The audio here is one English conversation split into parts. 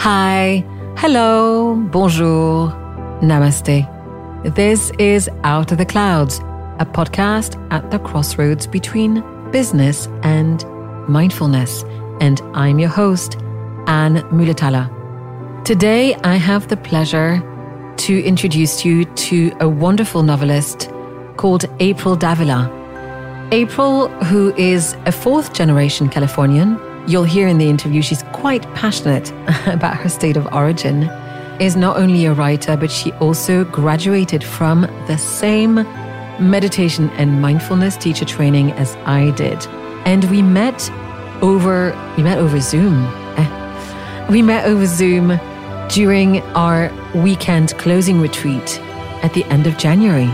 Hi, hello, bonjour, namaste. This is Out of the Clouds, a podcast at the crossroads between business and mindfulness. And I'm your host, Anne Mulatala. Today, I have the pleasure to introduce you to a wonderful novelist called April Davila. April, who is a fourth generation Californian, you'll hear in the interview she's quite passionate about her state of origin, is not only a writer, but she also graduated from the same meditation and mindfulness teacher training as I did. And we met over we met over Zoom. Eh. We met over Zoom during our weekend closing retreat at the end of January.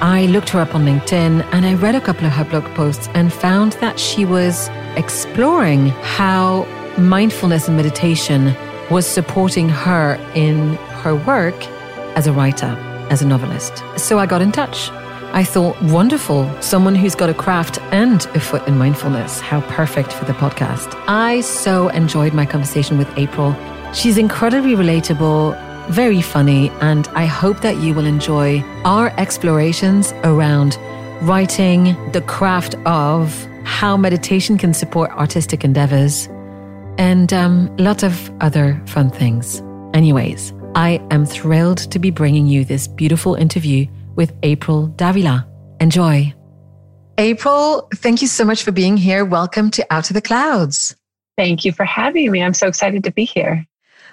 I looked her up on LinkedIn and I read a couple of her blog posts and found that she was exploring how mindfulness and meditation was supporting her in her work as a writer, as a novelist. So I got in touch. I thought, wonderful, someone who's got a craft and a foot in mindfulness. How perfect for the podcast. I so enjoyed my conversation with April. She's incredibly relatable, very funny, and I hope that you will enjoy our explorations around writing, the craft of how meditation can support artistic endeavors, and um, lots of other fun things. Anyways, I am thrilled to be bringing you this beautiful interview with April Davila. Enjoy. April, thank you so much for being here. Welcome to Out of the Clouds. Thank you for having me. I'm so excited to be here.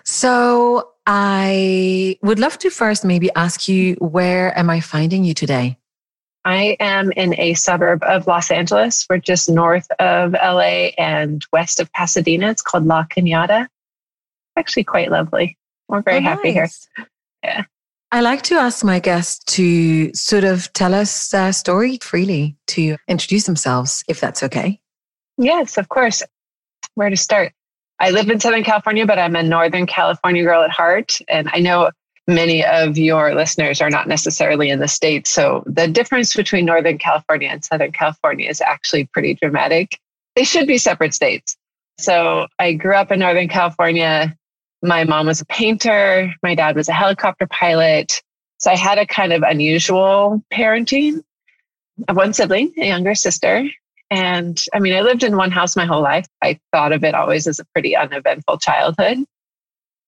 So, I would love to first maybe ask you where am I finding you today? I am in a suburb of Los Angeles. We're just north of LA and west of Pasadena. It's called La Cañada. Actually, quite lovely. We're very oh, happy nice. here. Yeah. I like to ask my guests to sort of tell us a story freely, to introduce themselves, if that's okay. Yes, of course. Where to start? I live in Southern California, but I'm a Northern California girl at heart. And I know many of your listeners are not necessarily in the States. So the difference between Northern California and Southern California is actually pretty dramatic. They should be separate states. So I grew up in Northern California. My mom was a painter, my dad was a helicopter pilot. So I had a kind of unusual parenting. One sibling, a younger sister, and I mean, I lived in one house my whole life. I thought of it always as a pretty uneventful childhood.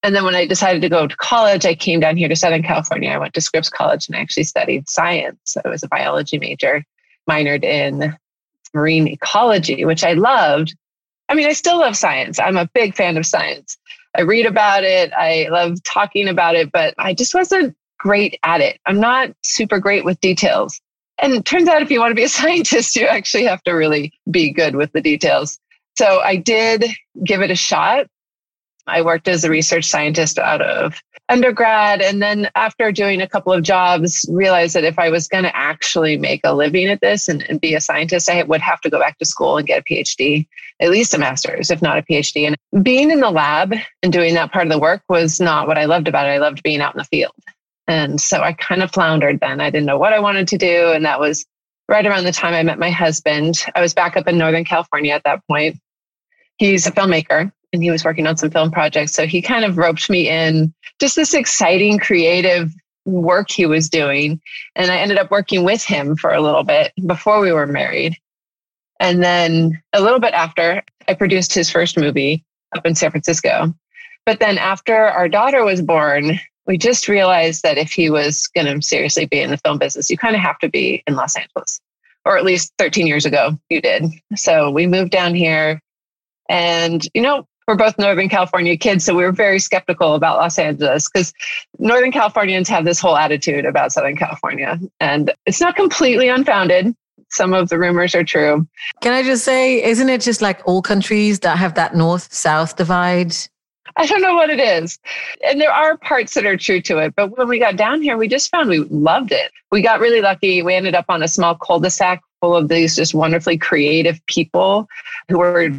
And then when I decided to go to college, I came down here to Southern California. I went to Scripps College and I actually studied science. I was a biology major, minored in marine ecology, which I loved. I mean, I still love science. I'm a big fan of science. I read about it. I love talking about it, but I just wasn't great at it. I'm not super great with details. And it turns out if you want to be a scientist, you actually have to really be good with the details. So I did give it a shot. I worked as a research scientist out of undergrad. And then after doing a couple of jobs, realized that if I was going to actually make a living at this and, and, be a scientist, I would have to go back to school and get a PhD, at least a master's, if not a PhD. And being in the lab and doing that part of the work was not what I loved about it. I loved being out in the field. And so I kind of floundered then. I didn't know what I wanted to do. And that was right around the time I met my husband. I was back up in Northern California at that point. He's a filmmaker and he was working on some film projects. So he kind of roped me in just this exciting creative work he was doing. And I ended up working with him for a little bit before we were married. And then a little bit after, I produced his first movie up in San Francisco. But then after our daughter was born, we just realized that if he was going to seriously be in the film business, you kind of have to be in Los Angeles, or at least 13 years ago, you did. So we moved down here. And, you know, we're both Northern California kids, so we were very skeptical about Los Angeles because Northern Californians have this whole attitude about Southern California. And it's not completely unfounded. Some of the rumors are true. Can I just say, isn't it just like all countries that have that north south divide? I don't know what it is. And there are parts that are true to it. But when we got down here, we just found we loved it. We got really lucky. We ended up on a small cul de sac full of these just wonderfully creative people who were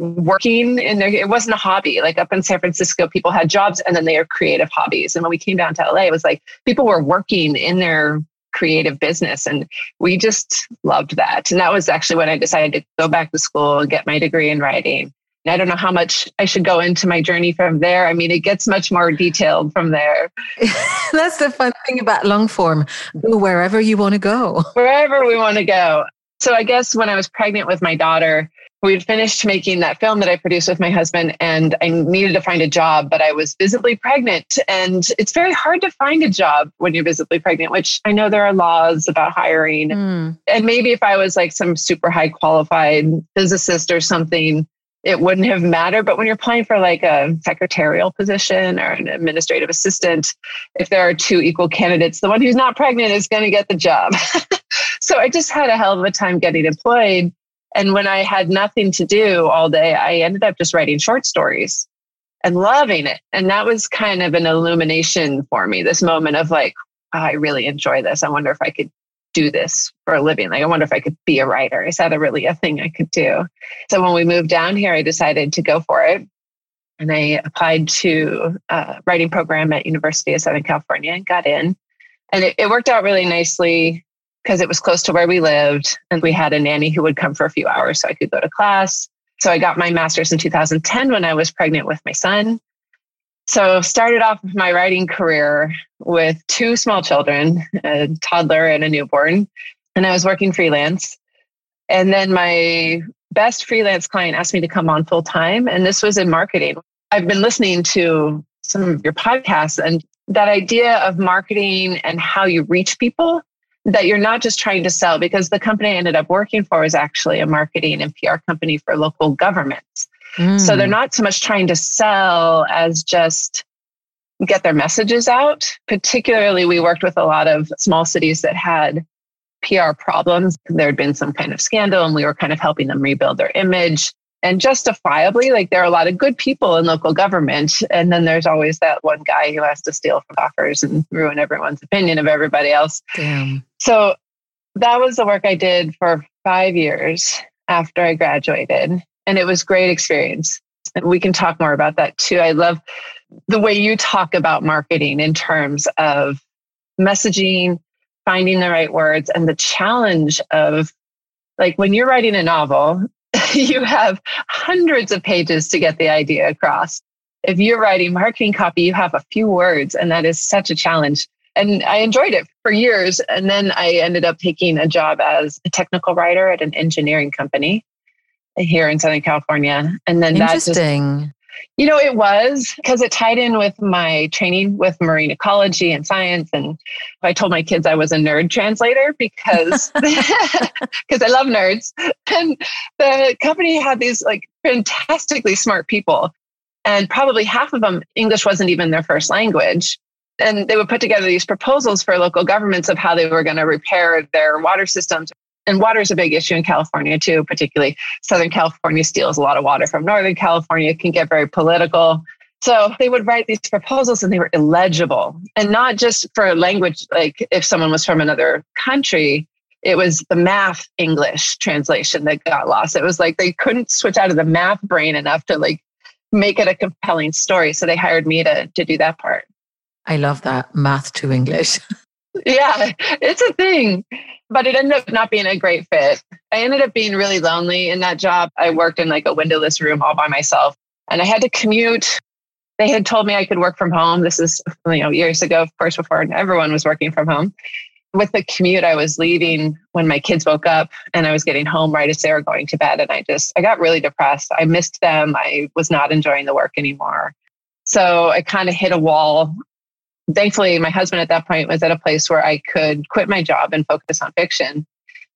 working in there. It wasn't a hobby. Like up in San Francisco, people had jobs and then they are creative hobbies. And when we came down to LA, it was like people were working in their creative business. And we just loved that. And that was actually when I decided to go back to school and get my degree in writing and I don't know how much I should go into my journey from there. I mean, it gets much more detailed from there. That's the fun thing about long form. Go wherever you want to go. Wherever we want to go. So I guess when I was pregnant with my daughter, we had finished making that film that I produced with my husband, and I needed to find a job, but I was visibly pregnant. And it's very hard to find a job when you're visibly pregnant, which I know there are laws about hiring. Mm. And maybe if I was like some super high qualified physicist or something, it wouldn't have mattered. But when you're applying for like a secretarial position or an administrative assistant, if there are two equal candidates, the one who's not pregnant is going to get the job. so I just had a hell of a time getting employed. And when I had nothing to do all day, I ended up just writing short stories and loving it. And that was kind of an illumination for me, this moment of like, oh, I really enjoy this. I wonder if I could do this for a living. Like, I wonder if I could be a writer. Is that a really a thing I could do? So when we moved down here, I decided to go for it. And I applied to a writing program at University of Southern California and got in. And it, it worked out really nicely because it was close to where we lived. And we had a nanny who would come for a few hours so I could go to class. So I got my master's in 2010 when I was pregnant with my son. So started off my writing career with two small children, a toddler and a newborn, and I was working freelance. And then my best freelance client asked me to come on full time, and this was in marketing. I've been listening to some of your podcasts and that idea of marketing and how you reach people that you're not just trying to sell because the company I ended up working for is actually a marketing and PR company for local governments. Mm. So they're mm. not so much trying to sell as just get their messages out. Particularly, we worked with a lot of small cities that had PR problems. There had been some kind of scandal, and we were kind of helping them rebuild their image. And justifiably, like there are a lot of good people in local government. And then there's always that one guy who has to steal from offers and ruin everyone's opinion of everybody else. Damn. So that was the work I did for five years after I graduated. And it was great experience. And we can talk more about that too. I love the way you talk about marketing in terms of messaging, finding the right words, and the challenge of like when you're writing a novel, you have hundreds of pages to get the idea across. If you're writing marketing copy, you have a few words, and that is such a challenge. And I enjoyed it for years. And then I ended up taking a job as a technical writer at an engineering company here in Southern California. And then that's Interesting. Just, you know, it was because it tied in with my training with marine ecology and science. And I told my kids I was a nerd translator because because I love nerds. And the company had these like fantastically smart people. And probably half of them, English wasn't even their first language. And they would put together these proposals for local governments of how they were going to repair their water systems and water is a big issue in California too, particularly Southern California steals a lot of water from Northern California. Can get very political. So they would write these proposals and they were illegible. And not just for language, like if someone was from another country, it was the math English translation that got lost. It was like they couldn't switch out of the math brain enough to like make it a compelling story. So they hired me to, to do that part. I love that math to English. yeah, it's a thing but it ended up not being a great fit. I ended up being really lonely in that job. I worked in like a windowless room all by myself and I had to commute. They had told me I could work from home. This is, you know, years ago, of course, before everyone was working from home. With the commute, I was leaving when my kids woke up and I was getting home right as they were going to bed. And I just, I got really depressed. I missed them. I was not enjoying the work anymore. So I kind of hit a wall thankfully, my husband at that point was at a place where I could quit my job and focus on fiction.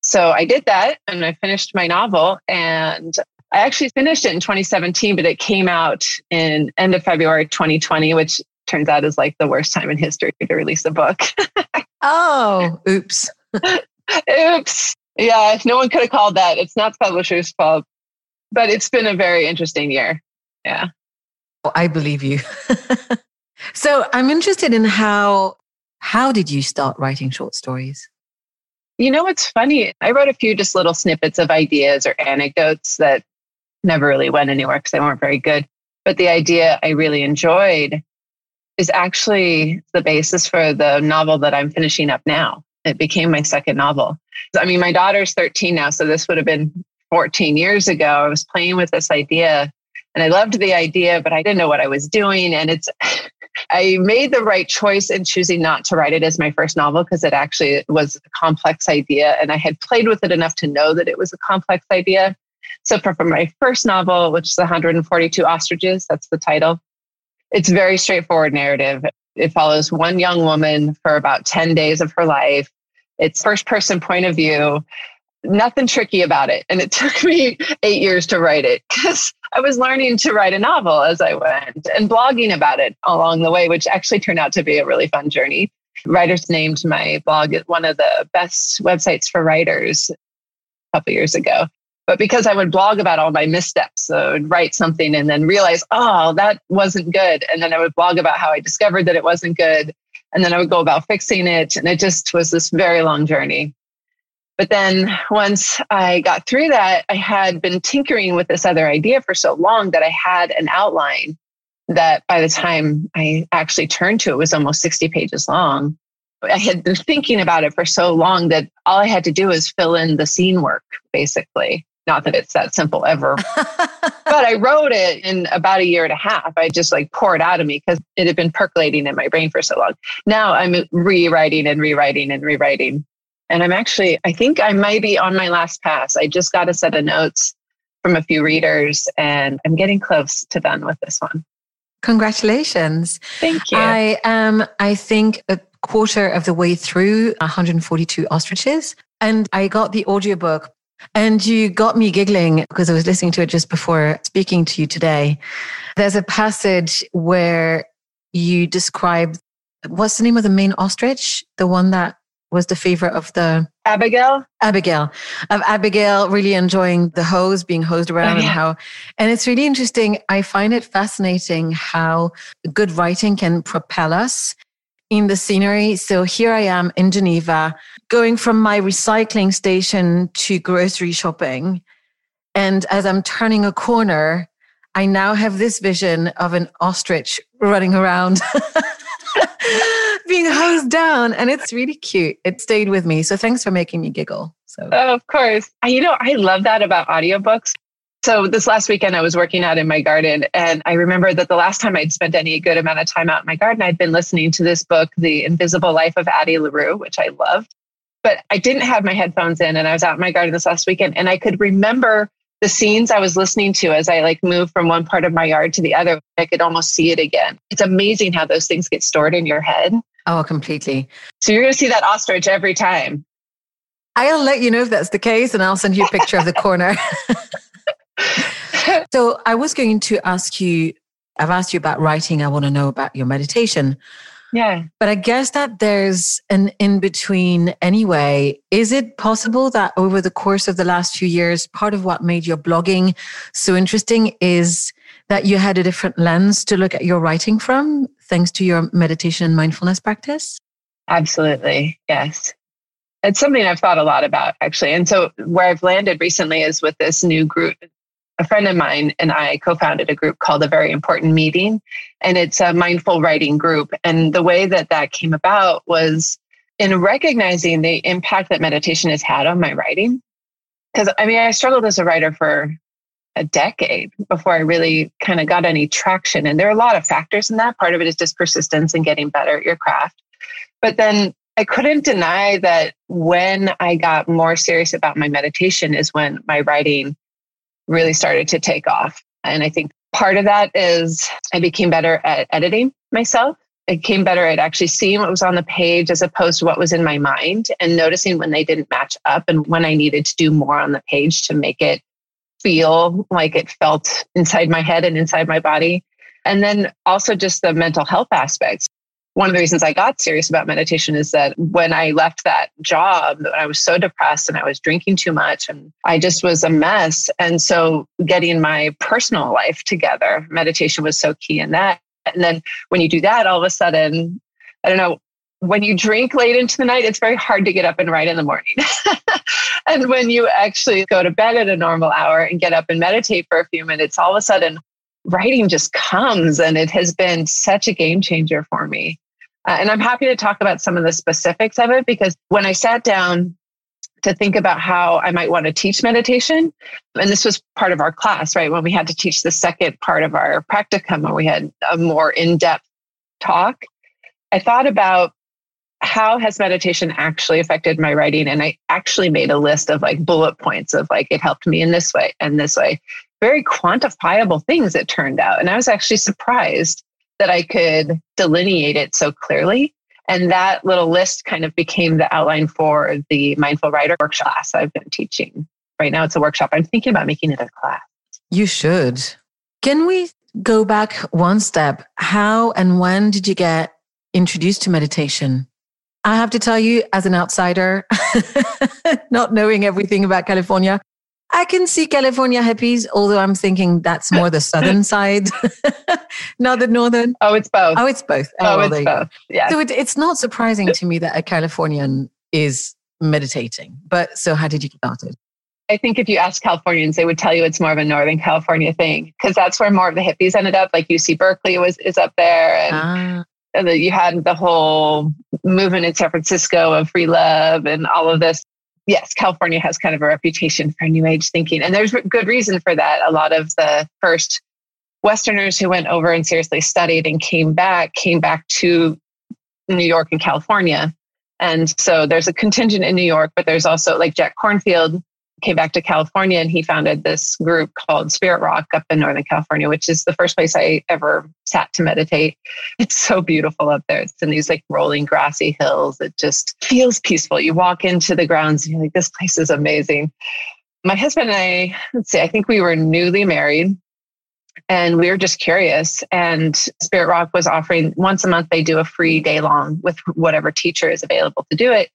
So I did that and I finished my novel and I actually finished it in 2017, but it came out in end of February 2020, which turns out is like the worst time in history to release a book. oh, oops. oops. Yeah, no one could have called that. It's not the publisher's fault, but it's been a very interesting year. Yeah. Well, I believe you. So I'm interested in how how did you start writing short stories? You know what's funny? I wrote a few just little snippets of ideas or anecdotes that never really went anywhere because they weren't very good. But the idea I really enjoyed is actually the basis for the novel that I'm finishing up now. It became my second novel. I mean, my daughter's 13 now, so this would have been 14 years ago. I was playing with this idea And I loved the idea, but I didn't know what I was doing. And it's, I made the right choice in choosing not to write it as my first novel because it actually was a complex idea. And I had played with it enough to know that it was a complex idea. So for, for my first novel, which is 142 Ostriches, that's the title, it's very straightforward narrative. It follows one young woman for about 10 days of her life. It's first person point of view nothing tricky about it. And it took me eight years to write it because I was learning to write a novel as I went and blogging about it along the way, which actually turned out to be a really fun journey. Writers named my blog one of the best websites for writers a couple years ago. But because I would blog about all my missteps, so I would write something and then realize, oh, that wasn't good. And then I would blog about how I discovered that it wasn't good. And then I would go about fixing it. And it just was this very long journey. But then once I got through that, I had been tinkering with this other idea for so long that I had an outline that by the time I actually turned to it was almost 60 pages long. I had been thinking about it for so long that all I had to do was fill in the scene work, basically. Not that it's that simple ever. but I wrote it in about a year and a half. I just like poured out of me because it had been percolating in my brain for so long. Now I'm rewriting and rewriting and rewriting. And I'm actually, I think I might be on my last pass. I just got a set of notes from a few readers and I'm getting close to done with this one. Congratulations. Thank you. I am, I think, a quarter of the way through 142 ostriches. And I got the audiobook and you got me giggling because I was listening to it just before speaking to you today. There's a passage where you describe what's the name of the main ostrich? The one that was the favorite of the Abigail. Abigail of Abigail really enjoying the hose being hosed around oh, yeah. and how and it's really interesting. I find it fascinating how good writing can propel us in the scenery. So here I am in Geneva, going from my recycling station to grocery shopping. And as I'm turning a corner, I now have this vision of an ostrich running around. being hosed down and it's really cute. It stayed with me. So thanks for making me giggle. So oh, of course. You know, I love that about audiobooks. So this last weekend I was working out in my garden and I remember that the last time I'd spent any good amount of time out in my garden, I'd been listening to this book, The Invisible Life of Addie LaRue, which I loved. But I didn't have my headphones in and I was out in my garden this last weekend and I could remember the scenes I was listening to as I like moved from one part of my yard to the other, I could almost see it again. It's amazing how those things get stored in your head. Oh, completely. So you're going to see that ostrich every time. I'll let you know if that's the case and I'll send you a picture of the corner. so I was going to ask you, I've asked you about writing. I want to know about your meditation. Yeah. But I guess that there's an in between anyway. Is it possible that over the course of the last few years, part of what made your blogging so interesting is that you had a different lens to look at your writing from, thanks to your meditation and mindfulness practice? Absolutely. Yes. It's something I've thought a lot about actually. And so where I've landed recently is with this new group, a friend of mine and I co founded a group called A Very Important Meeting. And it's a mindful writing group. And the way that that came about was in recognizing the impact that meditation has had on my writing. Because I mean, I struggled as a writer for a decade before I really kind of got any traction. And there are a lot of factors in that. Part of it is just persistence and getting better at your craft. But then I couldn't deny that when I got more serious about my meditation is when my writing really started to take off. And I think part of that is I became better at editing myself. I became better at actually seeing what was on the page as opposed to what was in my mind and noticing when they didn't match up and when I needed to do more on the page to make it feel like it felt inside my head and inside my body. And then also just the mental health aspects one of the reasons I got serious about meditation is that when I left that job, I was so depressed and I was drinking too much and I just was a mess. And so getting my personal life together, meditation was so key in that. And then when you do that, all of a sudden, I don't know, when you drink late into the night, it's very hard to get up and write in the morning. and when you actually go to bed at a normal hour and get up and meditate for a few minutes, all of a sudden, writing just comes. And it has been such a game changer for me. Uh, and I'm happy to talk about some of the specifics of it because when I sat down to think about how I might want to teach meditation. And this was part of our class, right? When we had to teach the second part of our practicum, where we had a more in depth talk. I thought about how has meditation actually affected my writing? And I actually made a list of like bullet points of like, it helped me in this way and this way. Very quantifiable things it turned out. And I was actually surprised that I could delineate it so clearly. And that little list kind of became the outline for the Mindful Writer workshop class I've been teaching. Right now, it's a workshop. I'm thinking about making it a class. You should. Can we go back one step? How and when did you get introduced to meditation? I have to tell you, as an outsider, not knowing everything about California, I can see California hippies, although I'm thinking that's more the southern side, not the northern. Oh, it's both. Oh, it's both. Oh, oh it's both. Yeah. So it, it's not surprising to me that a Californian is meditating. But so how did you get started? I think if you ask Californians, they would tell you it's more of a Northern California thing because that's where more of the hippies ended up. Like UC Berkeley was is up there, and, ah. and the, you had the whole movement in San Francisco of free love and all of this yes, California has kind of a reputation for new age thinking. And there's good reason for that. A lot of the first Westerners who went over and seriously studied and came back, came back to New York and California. And so there's a contingent in New York, but there's also like Jack Kornfield came back to California and he founded this group called Spirit Rock up in Northern California, which is the first place I ever sat to meditate. It's so beautiful up there. It's in these like rolling grassy hills. It just feels peaceful. You walk into the grounds and you're like, this place is amazing. My husband and I, let's see, I think we were newly married and we were just curious. And Spirit Rock was offering once a month, they do a free day long with whatever teacher is available to do it.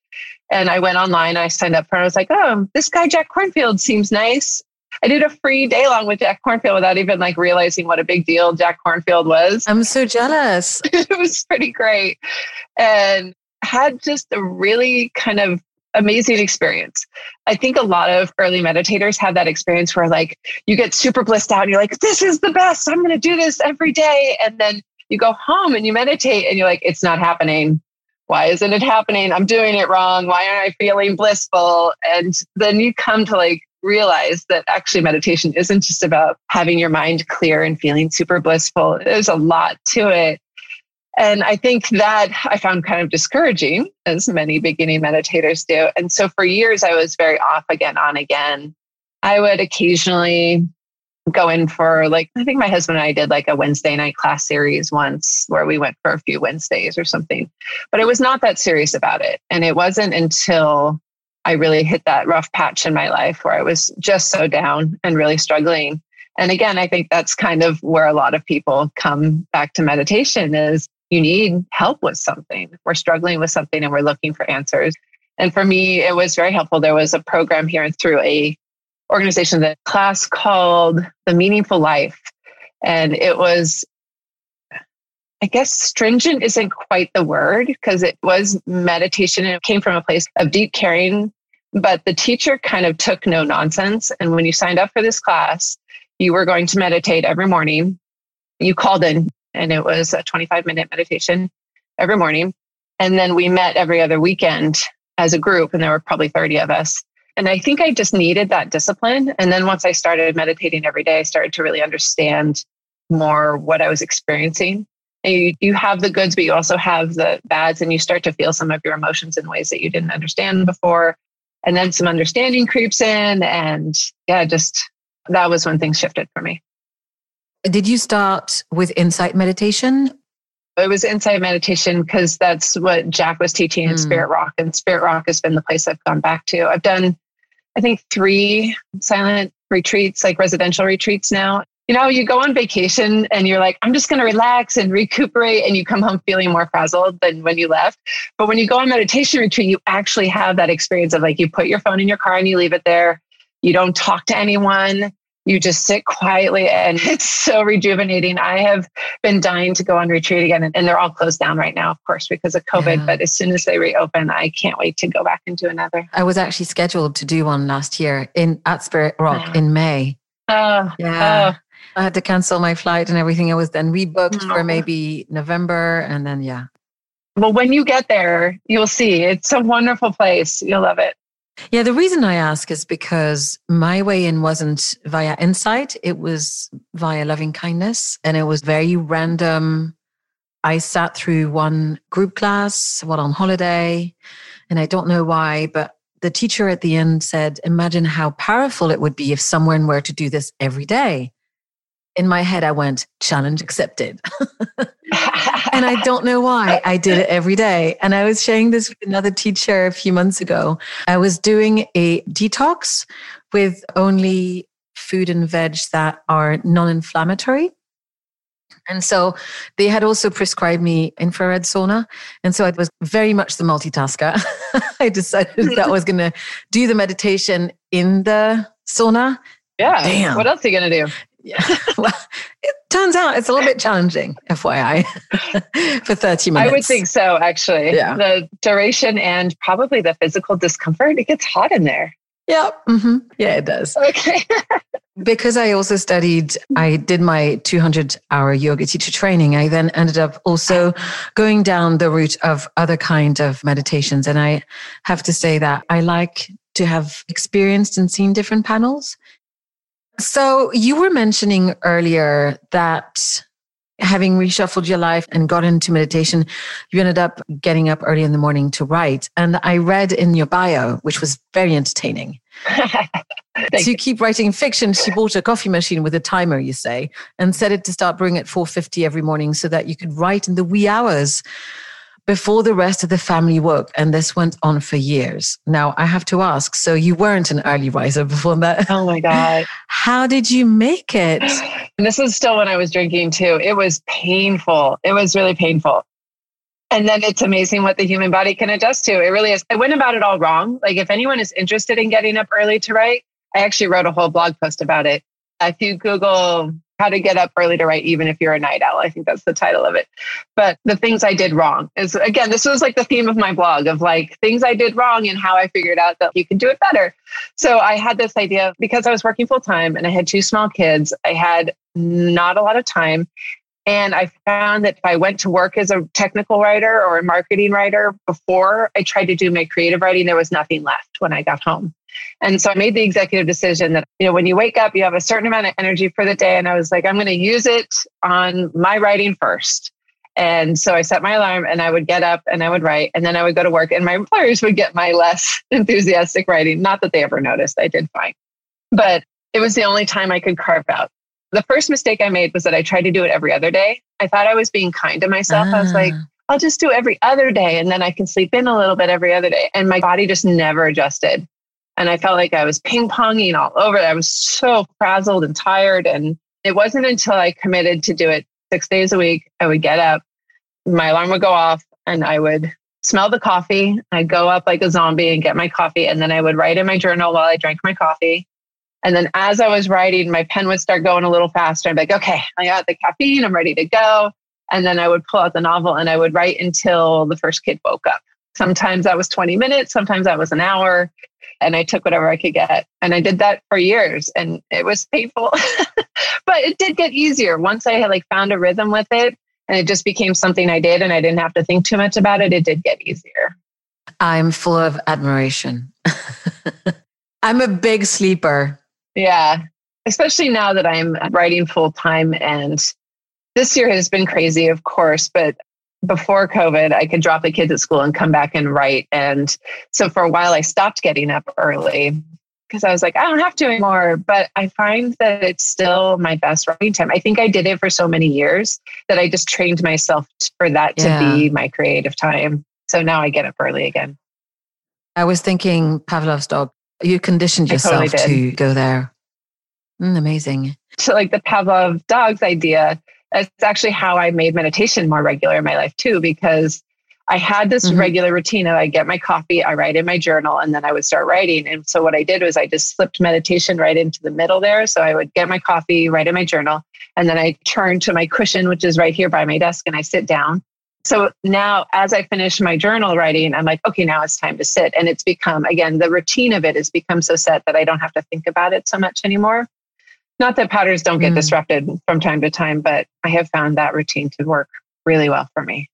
And I went online, I signed up for it. I was like, oh, this guy, Jack Kornfield, seems nice. I did a free day long with Jack Kornfield without even like realizing what a big deal Jack Kornfield was. I'm so jealous. it was pretty great. And had just a really kind of amazing experience. I think a lot of early meditators have that experience where like you get super blissed out and you're like, this is the best. I'm going to do this every day. And then you go home and you meditate and you're like, it's not happening. Why isn't it happening? I'm doing it wrong. Why aren't I feeling blissful? And then you come to like realize that actually meditation isn't just about having your mind clear and feeling super blissful. There's a lot to it. And I think that I found kind of discouraging, as many beginning meditators do. And so for years, I was very off again, on again. I would occasionally go in for like, I think my husband and I did like a Wednesday night class series once where we went for a few Wednesdays or something, but I was not that serious about it. And it wasn't until I really hit that rough patch in my life where I was just so down and really struggling. And again, I think that's kind of where a lot of people come back to meditation is you need help with something. We're struggling with something and we're looking for answers. And for me, it was very helpful. There was a program here through a organization, the class called The Meaningful Life. And it was, I guess, stringent isn't quite the word because it was meditation and it came from a place of deep caring. But the teacher kind of took no nonsense. And when you signed up for this class, you were going to meditate every morning. You called in and it was a 25 minute meditation every morning. And then we met every other weekend as a group, and there were probably 30 of us. And I think I just needed that discipline. And then once I started meditating every day, I started to really understand more what I was experiencing. And you, you have the goods, but you also have the bads, and you start to feel some of your emotions in ways that you didn't understand before. And then some understanding creeps in. And yeah, just that was when things shifted for me. Did you start with insight meditation? It was insight meditation because that's what Jack was teaching in mm. Spirit Rock. And Spirit Rock has been the place I've gone back to. I've done, I think, three silent retreats, like residential retreats now. You know, you go on vacation and you're like, I'm just going to relax and recuperate, and you come home feeling more frazzled than when you left. But when you go on meditation retreat, you actually have that experience of like, you put your phone in your car and you leave it there. You don't talk to anyone you just sit quietly and it's so rejuvenating. I have been dying to go on retreat again and, they're all closed down right now, of course, because of COVID. Yeah. But as soon as they reopen, I can't wait to go back and do another. I was actually scheduled to do one last year in at Spirit Rock in May. Oh, yeah. Oh. I had to cancel my flight and everything. I was then rebooked oh. for maybe November and then yeah. Well, when you get there, you'll see it's a wonderful place. You'll love it. Yeah, the reason I ask is because my way in wasn't via insight, it was via loving kindness. And it was very random. I sat through one group class, while on holiday, and I don't know why, but the teacher at the end said, Imagine how powerful it would be if someone were to do this every day. In my head, I went, Challenge accepted. and I don't know why I did it every day. And I was sharing this with another teacher a few months ago. I was doing a detox with only food and veg that are non inflammatory. And so they had also prescribed me infrared sauna. And so I was very much the multitasker. I decided that I was going to do the meditation in the sauna. Yeah. Damn. What else are you going to do? Yeah. well, it turns out it's a little bit challenging, FYI, for 30 minutes. I would think so, actually. Yeah. The duration and probably the physical discomfort, it gets hot in there. Yeah. Mm-hmm. Yeah, it does. Okay. because I also studied, I did my 200 hour yoga teacher training. I then ended up also going down the route of other kind of meditations. And I have to say that I like to have experienced and seen different panels. So you were mentioning earlier that having reshuffled your life and got into meditation, you ended up getting up early in the morning to write. And I read in your bio, which was very entertaining. to keep writing fiction, she bought a coffee machine with a timer, you say, and set it to start brewing at 4.50 every morning so that you could write in the wee hours before the rest of the family woke. And this went on for years. Now, I have to ask so you weren't an early riser before that? Oh my God. How did you make it? And this was still when I was drinking too. It was painful. It was really painful. And then it's amazing what the human body can adjust to. It really is. I went about it all wrong. Like, if anyone is interested in getting up early to write, I actually wrote a whole blog post about it. If you Google how to get up early to write even if you're a night owl. I think that's the title of it. But the things i did wrong is again this was like the theme of my blog of like things i did wrong and how i figured out that you can do it better. So i had this idea because i was working full time and i had two small kids i had not a lot of time. And I found that if I went to work as a technical writer or a marketing writer before I tried to do my creative writing, there was nothing left when I got home. And so I made the executive decision that, you know, when you wake up, you have a certain amount of energy for the day. And I was like, I'm going to use it on my writing first. And so I set my alarm and I would get up and I would write and then I would go to work and my employers would get my less enthusiastic writing. Not that they ever noticed, I did fine. But it was the only time I could carve out. The first mistake I made was that I tried to do it every other day. I thought I was being kind to myself. I was like, ah. I'll just do every other day and then I can sleep in a little bit every other day. And my body just never adjusted. And I felt like I was ping ponging all over. I was so frazzled and tired. And it wasn't until I committed to do it six days a week, I would get up, my alarm would go off, and I would smell the coffee. I'd go up like a zombie and get my coffee. And then I would write in my journal while I drank my coffee. And then as I was writing, my pen would start going a little faster. I'd be like, okay, I got the caffeine, I'm ready to go. And then I would pull out the novel and I would write until the first kid woke up. Sometimes that was 20 minutes, sometimes that was an hour and I took whatever I could get. And I did that for years and it was painful. but it did get easier once I had like found a rhythm with it and it just became something I did and I didn't have to think too much about it. It did get easier. I'm full of admiration. I'm a big sleeper. Yeah. Especially now that I'm writing full time and this year has been crazy, of course, but before COVID, I could drop the kids at school and come back and write. And so for a while, I stopped getting up early because I was like, I don't have to anymore. But I find that it's still my best writing time. I think I did it for so many years that I just trained myself for that yeah. to be my creative time. So now I get up early again. I was thinking Pavlov's dog. You conditioned yourself totally to go there. Mm, amazing. So, like the Pavlov dogs idea, it's actually how I made meditation more regular in my life too, because I had this mm-hmm. regular routine of I get my coffee, I write in my journal, and then I would start writing. And so what I did was I just slipped meditation right into the middle there. So I would get my coffee, write in my journal, and then I turn to my cushion, which is right here by my desk, and I sit down. So now, as I finish my journal writing, I'm like, okay, now it's time to sit. And it's become, again, the routine of it has become so set that I don't have to think about it so much anymore. Not that patterns don't get mm. disrupted from time to time, but I have found that routine to work really well for me.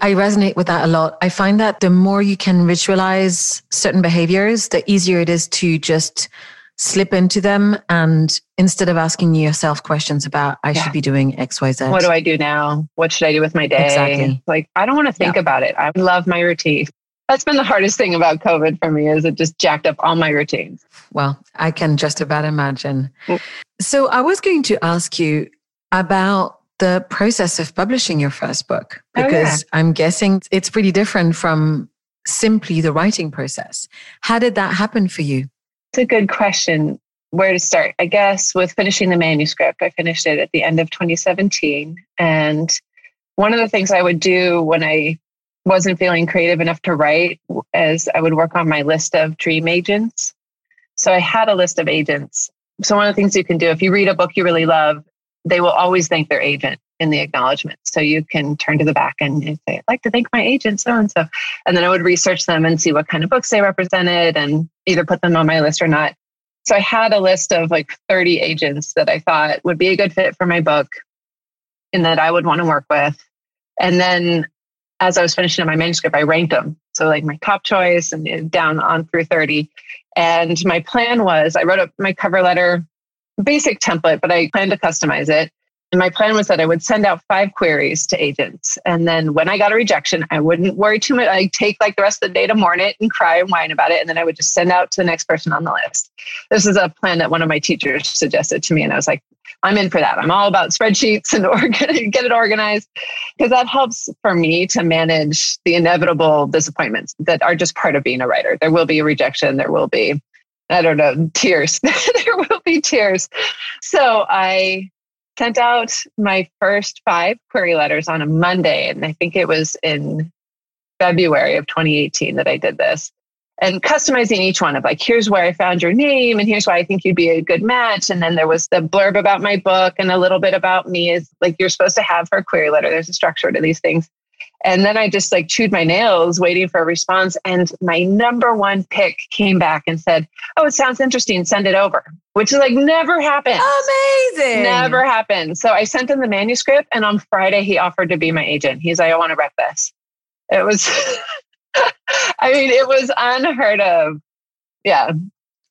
I resonate with that a lot. I find that the more you can ritualize certain behaviors, the easier it is to just slip into them. And instead of asking yourself questions about, I yeah. should be doing X, Y, Z. What do I do now? What should I do with my day? Exactly. Like, I don't want to think yeah. about it. I love my routine. That's been the hardest thing about COVID for me is it just jacked up all my routines. Well, I can just about imagine. So I was going to ask you about the process of publishing your first book because oh, yeah. I'm guessing it's pretty different from simply the writing process. How did that happen for you? It's a good question. Where to start? I guess with finishing the manuscript. I finished it at the end of 2017. And one of the things I would do when I wasn't feeling creative enough to write is I would work on my list of dream agents. So I had a list of agents. So one of the things you can do if you read a book you really love they will always thank their agent in the acknowledgement. So you can turn to the back and say, I'd like to thank my agent, so and so. And then I would research them and see what kind of books they represented and either put them on my list or not. So I had a list of like 30 agents that I thought would be a good fit for my book and that I would want to work with. And then as I was finishing up my manuscript, I ranked them. So like my top choice and down on through 30. And my plan was I wrote up my cover letter basic template, but I planned to customize it. And my plan was that I would send out five queries to agents. And then when I got a rejection, I wouldn't worry too much. I'd take like the rest of the day to mourn it and cry and whine about it. And then I would just send out to the next person on the list. This is a plan that one of my teachers suggested to me. And I was like, I'm in for that. I'm all about spreadsheets and get it organized because that helps for me to manage the inevitable disappointments that are just part of being a writer. There will be a rejection. There will be I don't know, tears. there will be tears. So I sent out my first five query letters on a Monday. And I think it was in February of 2018 that I did this. And customizing each one of like, here's where I found your name, and here's why I think you'd be a good match. And then there was the blurb about my book and a little bit about me is like you're supposed to have a query letter. There's a structure to these things. And then I just like chewed my nails waiting for a response. And my number one pick came back and said, Oh, it sounds interesting. Send it over, which is like never happened. Amazing. Never happened. So I sent him the manuscript. And on Friday, he offered to be my agent. He's like, I want to rep this. It was, I mean, it was unheard of. Yeah.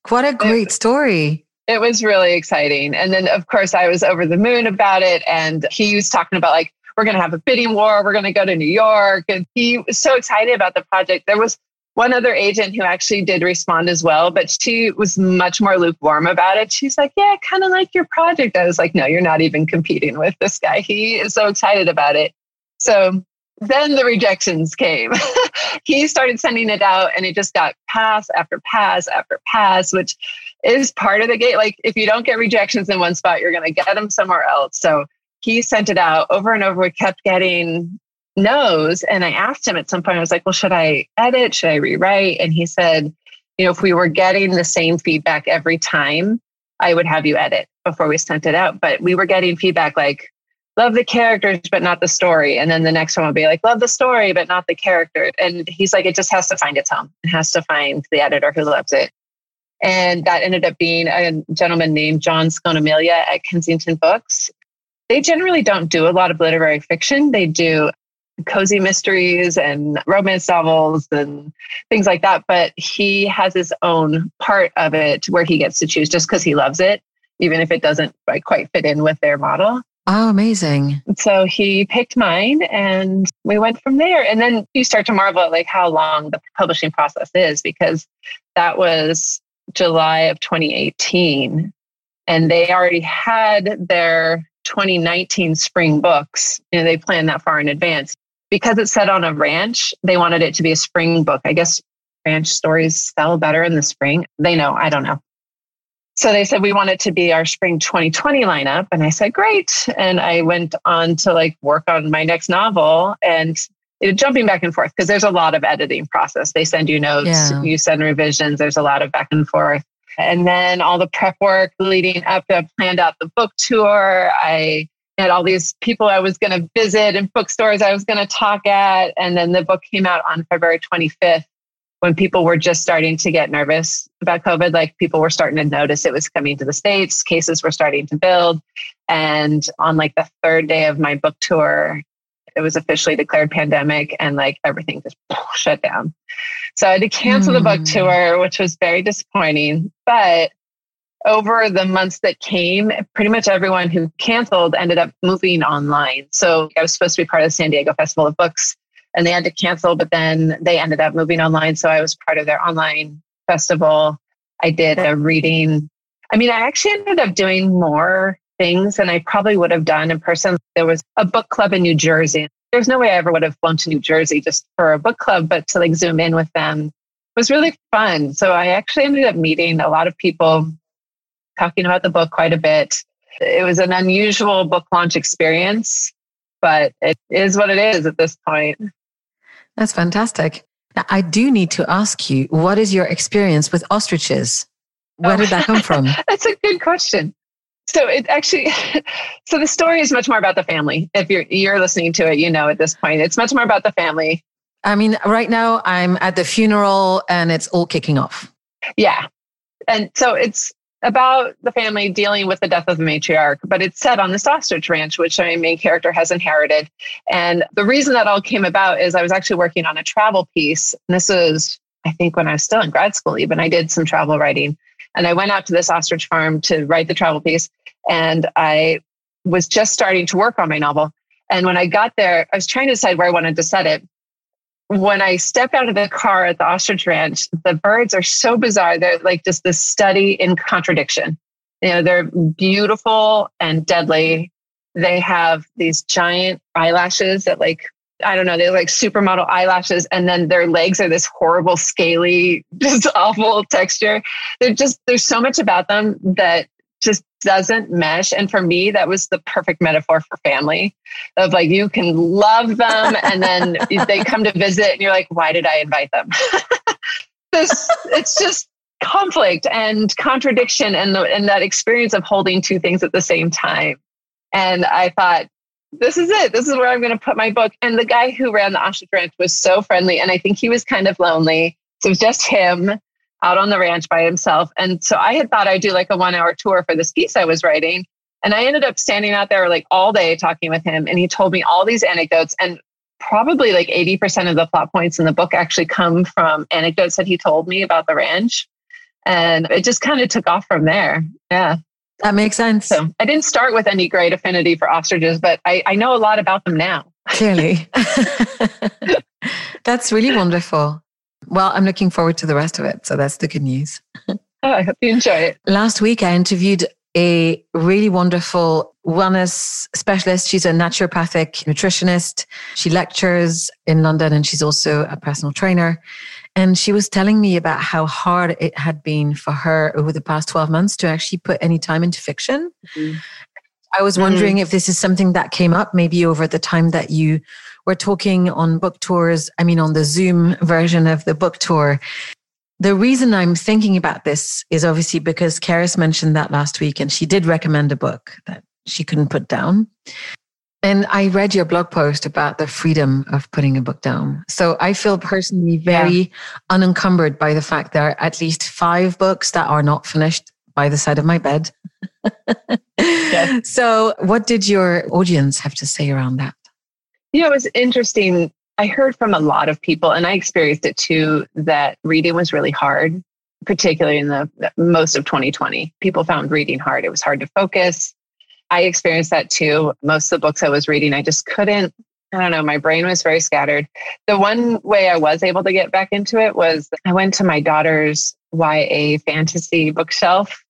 What a great it, story. It was really exciting. And then, of course, I was over the moon about it. And he was talking about like, we're going to have a bidding war. We're going to go to New York. And he was so excited about the project. There was one other agent who actually did respond as well, but she was much more lukewarm about it. She's like, Yeah, I kind of like your project. I was like, No, you're not even competing with this guy. He is so excited about it. So then the rejections came. he started sending it out and it just got pass after pass after pass, which is part of the gate. Like if you don't get rejections in one spot, you're going to get them somewhere else. So he sent it out over and over. We kept getting no's. And I asked him at some point, I was like, well, should I edit? Should I rewrite? And he said, you know, if we were getting the same feedback every time, I would have you edit before we sent it out. But we were getting feedback like, love the characters, but not the story. And then the next one will be like, love the story, but not the character. And he's like, it just has to find its home. It has to find the editor who loves it. And that ended up being a gentleman named John Scognamiglio at Kensington Books. They generally don't do a lot of literary fiction. They do cozy mysteries and romance novels and things like that. But he has his own part of it where he gets to choose just because he loves it, even if it doesn't quite fit in with their model. Oh, amazing. So he picked mine and we went from there. And then you start to marvel at like how long the publishing process is because that was July of 2018. And they already had their 2019 spring books. You know, they planned that far in advance. Because it's set on a ranch, they wanted it to be a spring book. I guess ranch stories sell better in the spring. They know, I don't know. So they said we want it to be our spring 2020 lineup. And I said, great. And I went on to like work on my next novel and it, jumping back and forth because there's a lot of editing process. They send you notes, yeah. you send revisions, there's a lot of back and forth. And then all the prep work leading up to planned out the book tour. I had all these people I was going to visit and bookstores I was going to talk at. And then the book came out on February 25th when people were just starting to get nervous about COVID. Like people were starting to notice it was coming to the States, cases were starting to build. And on like the third day of my book tour, it was officially declared pandemic and like everything just shut down. So I had to cancel mm. the book hmm. tour, which was very disappointing. But over the months that came, pretty much everyone who canceled ended up moving online. So I was supposed to be part of the San Diego Festival of Books and they had to cancel, but then they ended up moving online. So I was part of their online festival. I did a reading. I mean, I actually ended up doing more things than I probably would have done in person. There was a book club in New Jersey. There's no way I ever would have flown to New Jersey just for a book club, but to like zoom in with them was really fun. So I actually ended up meeting a lot of people talking about the book quite a bit. It was an unusual book launch experience, but it is what it is at this point. That's fantastic. Now, I do need to ask you, what is your experience with ostriches? Where oh, did that come from? That's a good question. So it actually, so the story is much more about the family. If you're you're listening to it, you know at this point, it's much more about the family. I mean, right now I'm at the funeral and it's all kicking off. Yeah, and so it's about the family dealing with the death of the matriarch, but it's set on this ostrich ranch, which my main character has inherited. And the reason that all came about is I was actually working on a travel piece. And this was, I think, when I was still in grad school, even I did some travel writing. And I went out to this ostrich farm to write the travel piece. And I was just starting to work on my novel. And when I got there, I was trying to decide where I wanted to set it when I step out of the car at the ostrich ranch, the birds are so bizarre. They're like just this study in contradiction. You know, they're beautiful and deadly. They have these giant eyelashes that like I don't know, they're like supermodel eyelashes, and then their legs are this horrible, scaly, just awful texture. They're just there's so much about them that just doesn't mesh. And for me, that was the perfect metaphor for family of like, you can love them and then they come to visit and you're like, why did I invite them? this, it's just conflict and contradiction and, the, and that experience of holding two things at the same time. And I thought, this is it. This is where I'm going to put my book. And the guy who ran the Ostrich Ranch was so friendly. And I think he was kind of lonely. So it was just him out on the ranch by himself. And so I had thought I'd do like a one hour tour for this piece I was writing. And I ended up standing out there like all day talking with him. And he told me all these anecdotes. And probably like 80% of the plot points in the book actually come from anecdotes that he told me about the ranch. And it just kind of took off from there. Yeah. That makes sense. So I didn't start with any great affinity for ostriches, but I, I know a lot about them now. Clearly. That's really wonderful. Well, I'm looking forward to the rest of it. So that's the good news. oh, I hope you enjoy it. Last week, I interviewed a really wonderful wellness specialist. She's a naturopathic nutritionist. She lectures in London and she's also a personal trainer. And she was telling me about how hard it had been for her over the past 12 months to actually put any time into fiction. Mm-hmm. I was wondering mm-hmm. if this is something that came up maybe over the time that you were talking on book tours, I mean, on the Zoom version of the book tour. The reason I'm thinking about this is obviously because Karis mentioned that last week and she did recommend a book that she couldn't put down. And I read your blog post about the freedom of putting a book down. So I feel personally very yeah. unencumbered by the fact there are at least five books that are not finished by the side of my bed. So, what did your audience have to say around that? You know, it was interesting. I heard from a lot of people, and I experienced it too, that reading was really hard, particularly in the most of 2020. People found reading hard. It was hard to focus. I experienced that too. Most of the books I was reading, I just couldn't. I don't know, my brain was very scattered. The one way I was able to get back into it was I went to my daughter's YA fantasy bookshelf,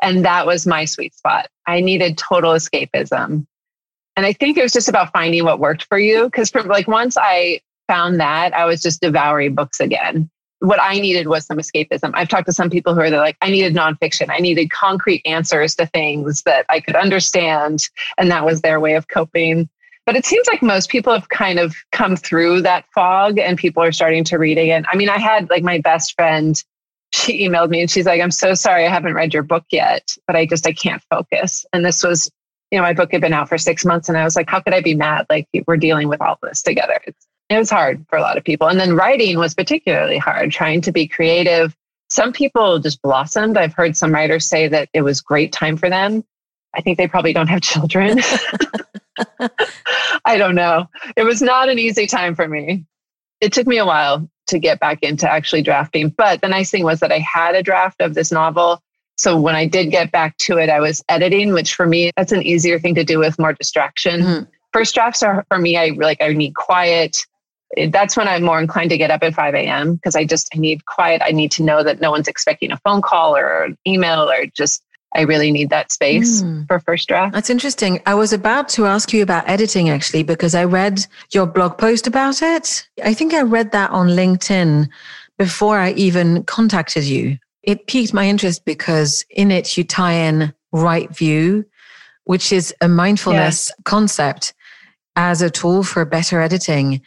and that was my sweet spot. I needed total escapism. And I think it was just about finding what worked for you. Because like once I found that, I was just devouring books again. What I needed was some escapism. I've talked to some people who are like, I needed nonfiction. I needed concrete answers to things that I could understand. And that was their way of coping. But it seems like most people have kind of come through that fog and people are starting to read again. I mean, I had like my best friend, she emailed me and she's like, I'm so sorry I haven't read your book yet, but I just I can't focus. And this was you know, my book had been out for six months and I was like, how could I be mad? Like we're dealing with all this together. It was hard for a lot of people. And then writing was particularly hard, trying to be creative. Some people just blossomed. I've heard some writers say that it was great time for them. I think they probably don't have children. I don't know. It was not an easy time for me. It took me a while to get back into actually drafting. But the nice thing was that I had a draft of this novel. So when I did get back to it, I was editing, which for me, that's an easier thing to do with more distraction. Mm-hmm. First drafts are for me, I like, I need quiet. That's when I'm more inclined to get up at 5 a.m. because I just, I need quiet. I need to know that no one's expecting a phone call or an email or just I really need that space mm. for first draft. That's interesting. I was about to ask you about editing actually, because I read your blog post about it. I think I read that on LinkedIn before I even contacted you. It piqued my interest because in it you tie in right view, which is a mindfulness yes. concept as a tool for better editing.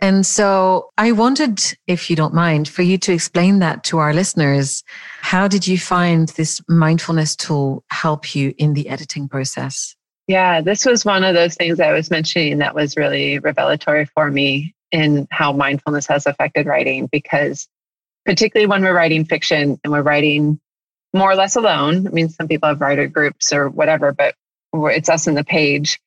And so I wanted, if you don't mind, for you to explain that to our listeners. How did you find this mindfulness tool help you in the editing process? Yeah, this was one of those things I was mentioning that was really revelatory for me in how mindfulness has affected writing because particularly when we're writing fiction and we're writing more or less alone. I mean, some people have writer groups or whatever, but it's us in the page.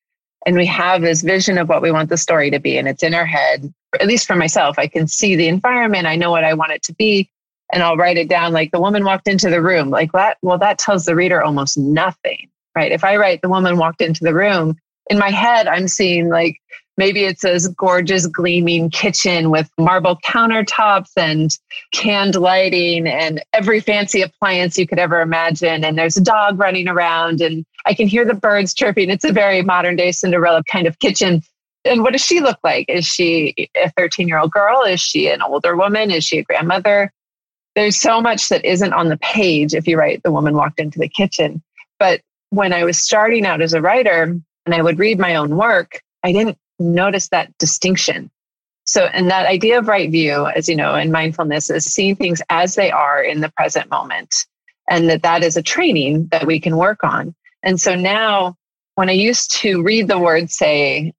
And we have this vision of what we want the story to be and it's in our head. At least for myself i can see the environment. I know what i want it to be and i'll write it down. Like the woman walked into the room like that well that tells the reader almost nothing right? If i write the woman walked into the room in my head i'm seeing like Maybe it's a gorgeous, gleaming kitchen with marble countertops and canned lighting and every fancy appliance you could ever imagine. And there's a dog running around, and I can hear the birds chirping. It's a very modern day Cinderella kind of kitchen. And what does she look like? Is she a 13 year old girl? Is she an older woman? Is she a grandmother? There's so much that isn't on the page if you write The Woman Walked into the Kitchen. But when I was starting out as a writer and I would read my own work, I didn't notice that distinction. So, and that idea of right view, as you know, in mindfulness is seeing things as they are in the present moment. And that that is a training that we can work on. And so now, when I used to read the word, say,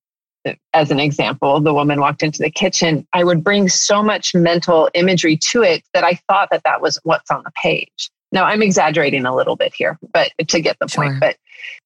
as an example, the woman walked into the kitchen, I would bring so much mental imagery to it that I thought that that was what's on the page. Now, I'm exaggerating a little bit here, but to get the sure. point, but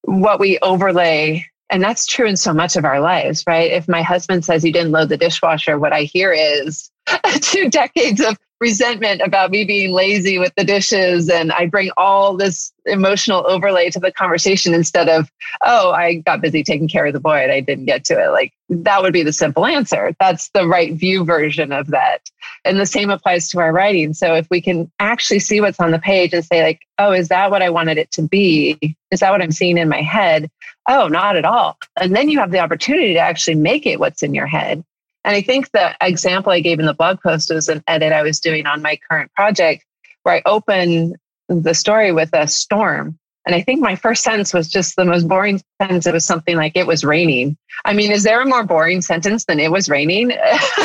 what we overlay and that's true in so much of our lives, right? If my husband says you didn't load the dishwasher, what I hear is two decades of resentment about me being lazy with the dishes. And I bring all this emotional overlay to the conversation instead of, oh, I got busy taking care of the boy and I didn't get to it. Like that would be the simple answer. That's the right view version of that. And the same applies to our writing. So if we can actually see what's on the page and say, like, oh, is that what I wanted it to be? Is that what I'm seeing in my head? Oh, not at all. And then you have the opportunity to actually make it what's in your head. And I think the example I gave in the blog post was an edit I was doing on my current project where I open the story with a storm. And I think my first sentence was just the most boring sentence. It was something like, it was raining. I mean, is there a more boring sentence than it was raining?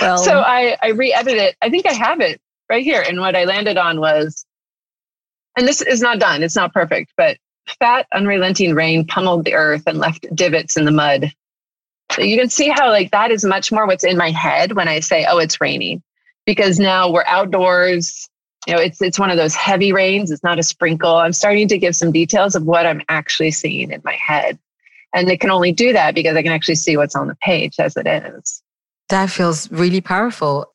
well, so I, I re edited it. I think I have it right here. And what I landed on was, and this is not done, it's not perfect, but fat, unrelenting rain pummeled the earth and left divots in the mud. You can see how like that is much more what's in my head when I say, oh, it's raining. Because now we're outdoors. You know, it's it's one of those heavy rains. It's not a sprinkle. I'm starting to give some details of what I'm actually seeing in my head. And they can only do that because I can actually see what's on the page as it is. That feels really powerful.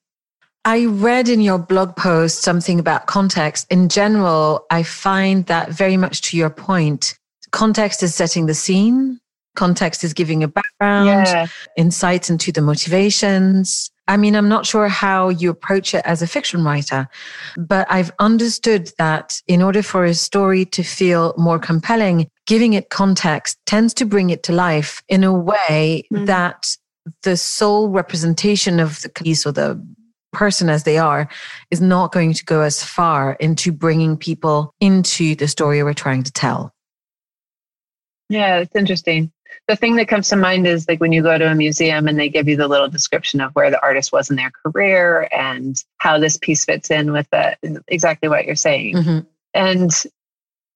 I read in your blog post something about context. In general, I find that very much to your point, context is setting the scene, context is giving a background, yeah. insights into the motivations. I mean, I'm not sure how you approach it as a fiction writer, but I've understood that in order for a story to feel more compelling, giving it context tends to bring it to life in a way mm. that the sole representation of the piece or the person as they are is not going to go as far into bringing people into the story we're trying to tell. Yeah, it's interesting. The thing that comes to mind is like when you go to a museum and they give you the little description of where the artist was in their career and how this piece fits in with the, exactly what you're saying. Mm-hmm. And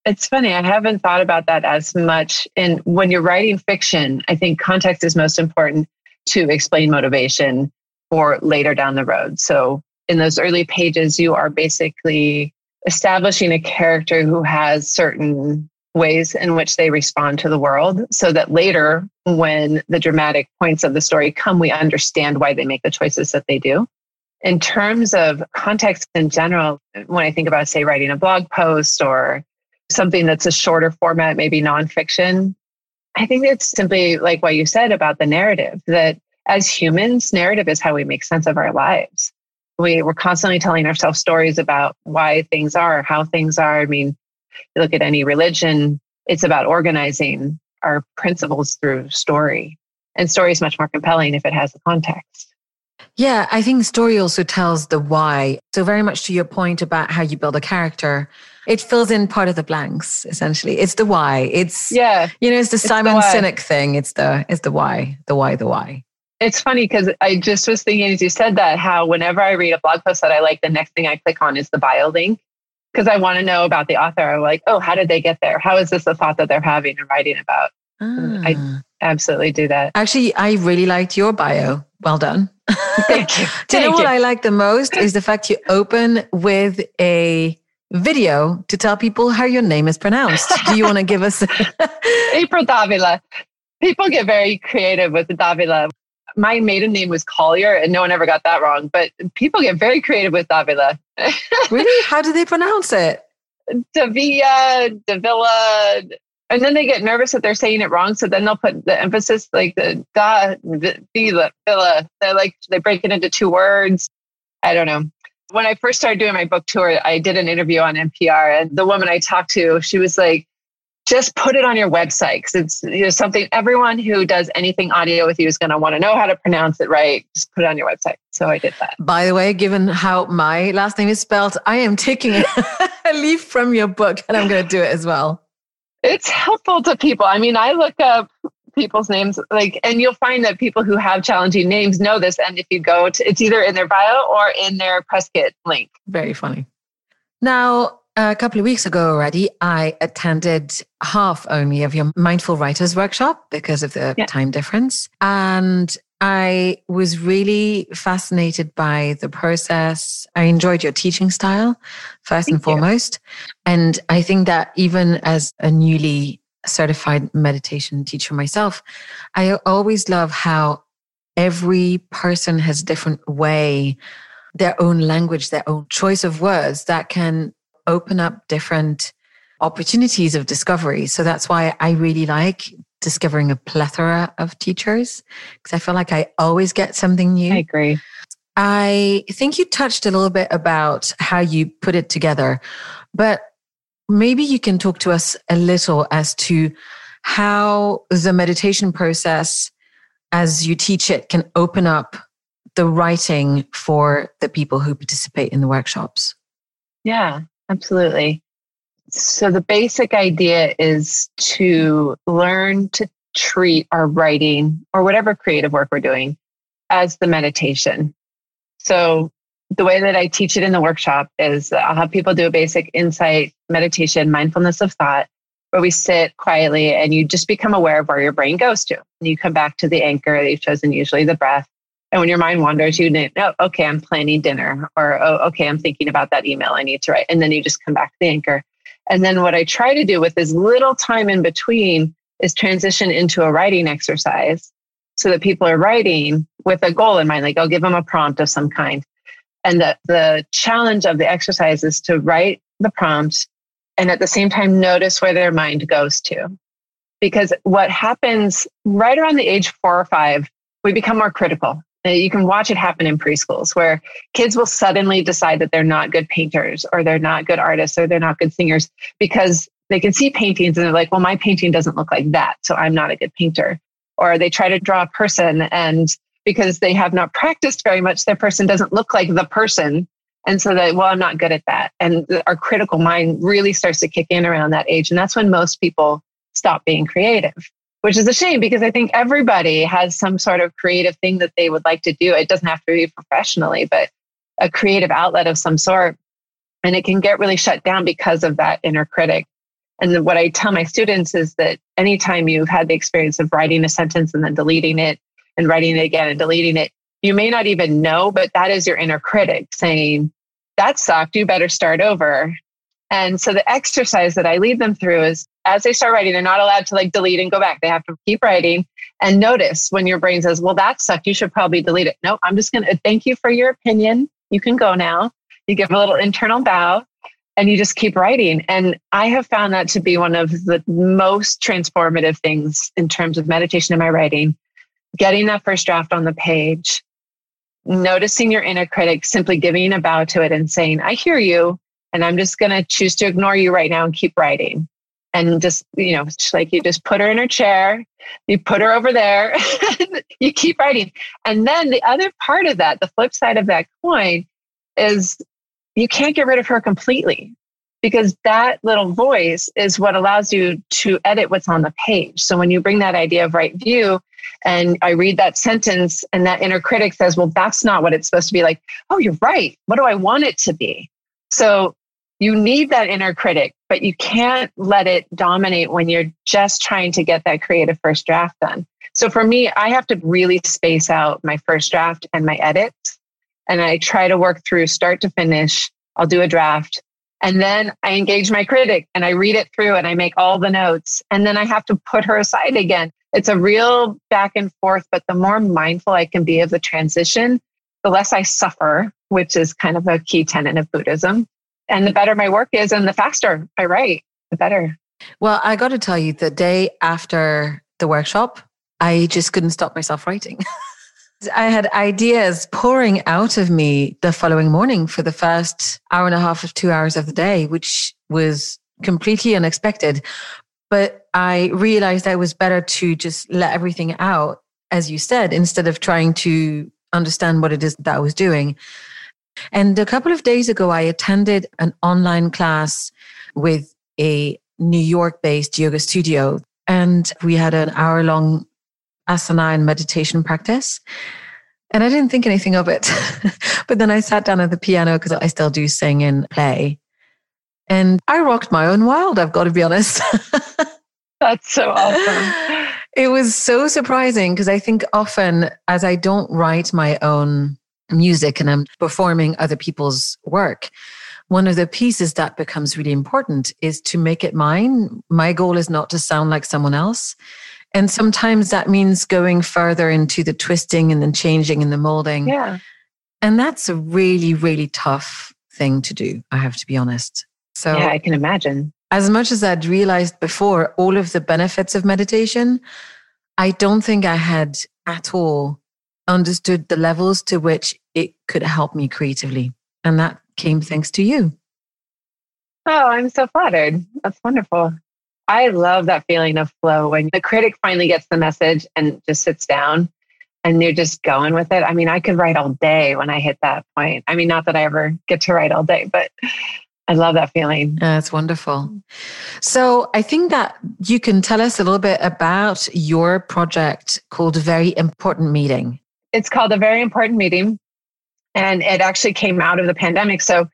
it's funny, I haven't thought about that as much. And when you're writing fiction, I think context is most important to explain motivation for later down the road. So in those early pages, you are basically establishing a character who has certain ways in which they respond to the world so that later, when the dramatic points of the story come, we understand why they make the choices that they do. In terms of context in general, when I think about, say, writing a blog post or something that's a shorter format, maybe nonfiction, I think it's simply like what you said about the narrative that as humans, narrative is how we make sense of our lives. We, we're constantly telling ourselves stories about why things are, how things are. I mean, you look at any religion, it's about organizing our principles through story. And story is much more compelling if it has a context. Yeah, I think story also tells the why. So, very much to your point about how you build a character, it fills in part of the blanks. Essentially, it's the why. It's yeah, you know, it's the it's Simon the Sinek thing. It's the it's the why, the why, the why. It's funny because I just was thinking as you said that how whenever I read a blog post that I like, the next thing I click on is the bio link because I want to know about the author. I'm like, oh, how did they get there? How is this a thought that they're having and writing about? Ah. I absolutely do that. Actually, I really liked your bio. Well done. Thank you. do you know you. what I like the most is the fact you open with a video to tell people how your name is pronounced. Do you want to give us April Davila? People get very creative with the Davila my maiden name was Collier, and no one ever got that wrong. But people get very creative with Davila. really? How do they pronounce it? Davila, Davila. And then they get nervous that they're saying it wrong. So then they'll put the emphasis like the da, Vila, Villa. They're like, they break it into two words. I don't know. When I first started doing my book tour, I did an interview on NPR. And the woman I talked to, she was like, just put it on your website because it's you know, something everyone who does anything audio with you is going to want to know how to pronounce it right. Just put it on your website. So I did that. By the way, given how my last name is spelled, I am taking a leaf from your book and I'm going to do it as well. It's helpful to people. I mean, I look up people's names like and you'll find that people who have challenging names know this and if you go to it's either in their bio or in their press kit link very funny now a couple of weeks ago already, I attended half only of your Mindful Writers workshop because of the yeah. time difference. And I was really fascinated by the process. I enjoyed your teaching style, first Thank and foremost. You. And I think that even as a newly certified meditation teacher myself, I always love how every person has a different way, their own language, their own choice of words that can open up different opportunities of discovery. So that's why I really like discovering a plethora of teachers because I feel like I always get something new. I agree. I think you touched a little bit about how you put it together, but maybe you can talk to us a little as to how the meditation process, as you teach it, can open up the writing for the people who participate in the workshops. Yeah. Absolutely. So, the basic idea is to learn to treat our writing or whatever creative work we're doing as the meditation. So, the way that I teach it in the workshop is I'll have people do a basic insight meditation, mindfulness of thought, where we sit quietly and you just become aware of where your brain goes to. And you come back to the anchor that you've chosen, usually the breath. And when your mind wanders, you know, oh, okay, I'm planning dinner, or oh, okay, I'm thinking about that email I need to write. And then you just come back to the anchor. And then what I try to do with this little time in between is transition into a writing exercise so that people are writing with a goal in mind. Like I'll give them a prompt of some kind. And the, the challenge of the exercise is to write the prompt and at the same time notice where their mind goes to. Because what happens right around the age four or five, we become more critical you can watch it happen in preschools where kids will suddenly decide that they're not good painters or they're not good artists or they're not good singers because they can see paintings and they're like, well, my painting doesn't look like that. So I'm not a good painter. Or they try to draw a person and because they have not practiced very much, their person doesn't look like the person. And so that, well, I'm not good at that. And our critical mind really starts to kick in around that age. And that's when most people stop being creative which is a shame because I think everybody has some sort of creative thing that they would like to do. It doesn't have to be professionally, but a creative outlet of some sort. And it can get really shut down because of that inner critic. And what I tell my students is that anytime you've had the experience of writing a sentence and then deleting it and writing it again and deleting it, you may not even know, but that is your inner critic saying, that sucked. You better start over. And so the exercise that I lead them through is as they start writing, they're not allowed to like delete and go back. They have to keep writing and notice when your brain says, well, that sucked. You should probably delete it. No, I'm just going to uh, thank you for your opinion. You can go now. You give a little internal bow and you just keep writing. And I have found that to be one of the most transformative things in terms of meditation in my writing. Getting that first draft on the page, noticing your inner critic, simply giving a bow to it and saying, I hear you. And I'm just going to choose to ignore you right now and keep writing. And just, you know, like you just put her in her chair, you put her over there, you keep writing. And then the other part of that, the flip side of that coin, is you can't get rid of her completely because that little voice is what allows you to edit what's on the page. So when you bring that idea of right view and I read that sentence and that inner critic says, well, that's not what it's supposed to be like. Oh, you're right. What do I want it to be? So you need that inner critic, but you can't let it dominate when you're just trying to get that creative first draft done. So for me, I have to really space out my first draft and my edits and I try to work through start to finish. I'll do a draft and then I engage my critic and I read it through and I make all the notes. And then I have to put her aside again. It's a real back and forth, but the more mindful I can be of the transition, the less I suffer, which is kind of a key tenet of Buddhism. And the better my work is and the faster I write, the better. Well, I got to tell you, the day after the workshop, I just couldn't stop myself writing. I had ideas pouring out of me the following morning for the first hour and a half of two hours of the day, which was completely unexpected. But I realized I was better to just let everything out, as you said, instead of trying to understand what it is that I was doing. And a couple of days ago, I attended an online class with a New York based yoga studio. And we had an hour long asana and meditation practice. And I didn't think anything of it. but then I sat down at the piano because I still do sing and play. And I rocked my own world, I've got to be honest. That's so awesome. It was so surprising because I think often, as I don't write my own music and I'm performing other people's work, one of the pieces that becomes really important is to make it mine. My goal is not to sound like someone else. And sometimes that means going further into the twisting and then changing and the molding. Yeah. And that's a really, really tough thing to do, I have to be honest. So Yeah, I can imagine. As much as I'd realized before all of the benefits of meditation, I don't think I had at all understood the levels to which it could help me creatively. And that came thanks to you. Oh, I'm so flattered. That's wonderful. I love that feeling of flow when the critic finally gets the message and just sits down and you're just going with it. I mean, I could write all day when I hit that point. I mean, not that I ever get to write all day, but I love that feeling. That's wonderful. So I think that you can tell us a little bit about your project called Very Important Meeting. It's called A Very Important Meeting. And it actually came out of the pandemic. So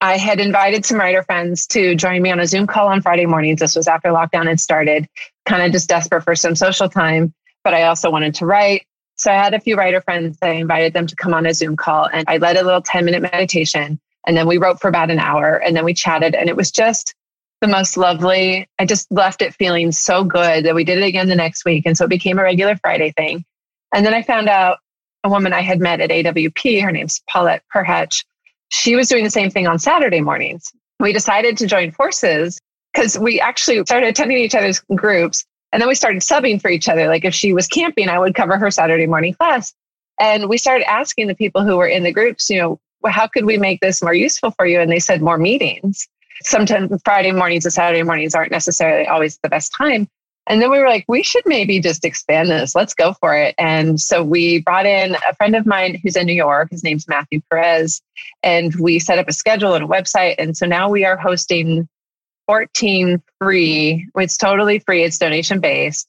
I had invited some writer friends to join me on a Zoom call on Friday mornings. This was after lockdown had started, kind of just desperate for some social time, but I also wanted to write. So I had a few writer friends. I invited them to come on a Zoom call and I led a little 10 minute meditation. And then we wrote for about an hour and then we chatted. And it was just the most lovely. I just left it feeling so good that we did it again the next week. And so it became a regular Friday thing. And then I found out a woman I had met at AWP, her name's Paulette Perhach she was doing the same thing on Saturday mornings. We decided to join forces because we actually started attending each other's groups and then we started subbing for each other. Like if she was camping, I would cover her Saturday morning class. And we started asking the people who were in the groups, you know, how could we make this more useful for you? And they said more meetings. Sometimes Friday mornings and Saturday mornings aren't necessarily always the best time. And then we were like, we should maybe just expand this. Let's go for it. And so we brought in a friend of mine who's in New York. His name's Matthew Perez. And we set up a schedule and a website. And so now we are hosting 14 free, it's totally free, it's donation based,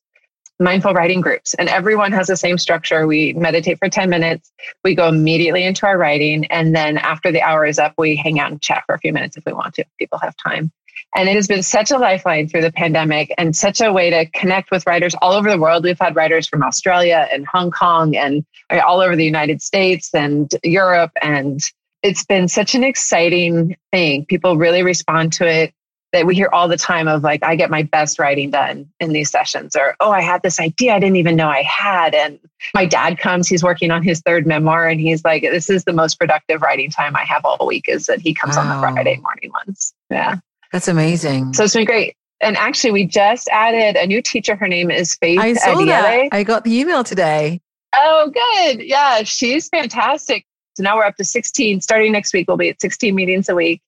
mindful writing groups. And everyone has the same structure. We meditate for 10 minutes, we go immediately into our writing. And then after the hour is up, we hang out and chat for a few minutes if we want to, if people have time. And it has been such a lifeline through the pandemic and such a way to connect with writers all over the world. We've had writers from Australia and Hong Kong and uh, all over the United States and Europe. And it's been such an exciting thing. People really respond to it. that we hear all the time of like, I get my best writing done in these sessions, or oh, I had this idea I didn't even know I had. And my dad comes, he's working on his third memoir, and he's like, This is the most productive writing time I have all week, is that he comes wow. on the Friday morning ones. Yeah. That's amazing. So it's been great. And actually, we just added a new teacher. Her name is Faith I saw that. I got the email today. Oh, good. Yeah, she's fantastic. So now we're up to 16. Starting next week, we'll be at 16 meetings a week.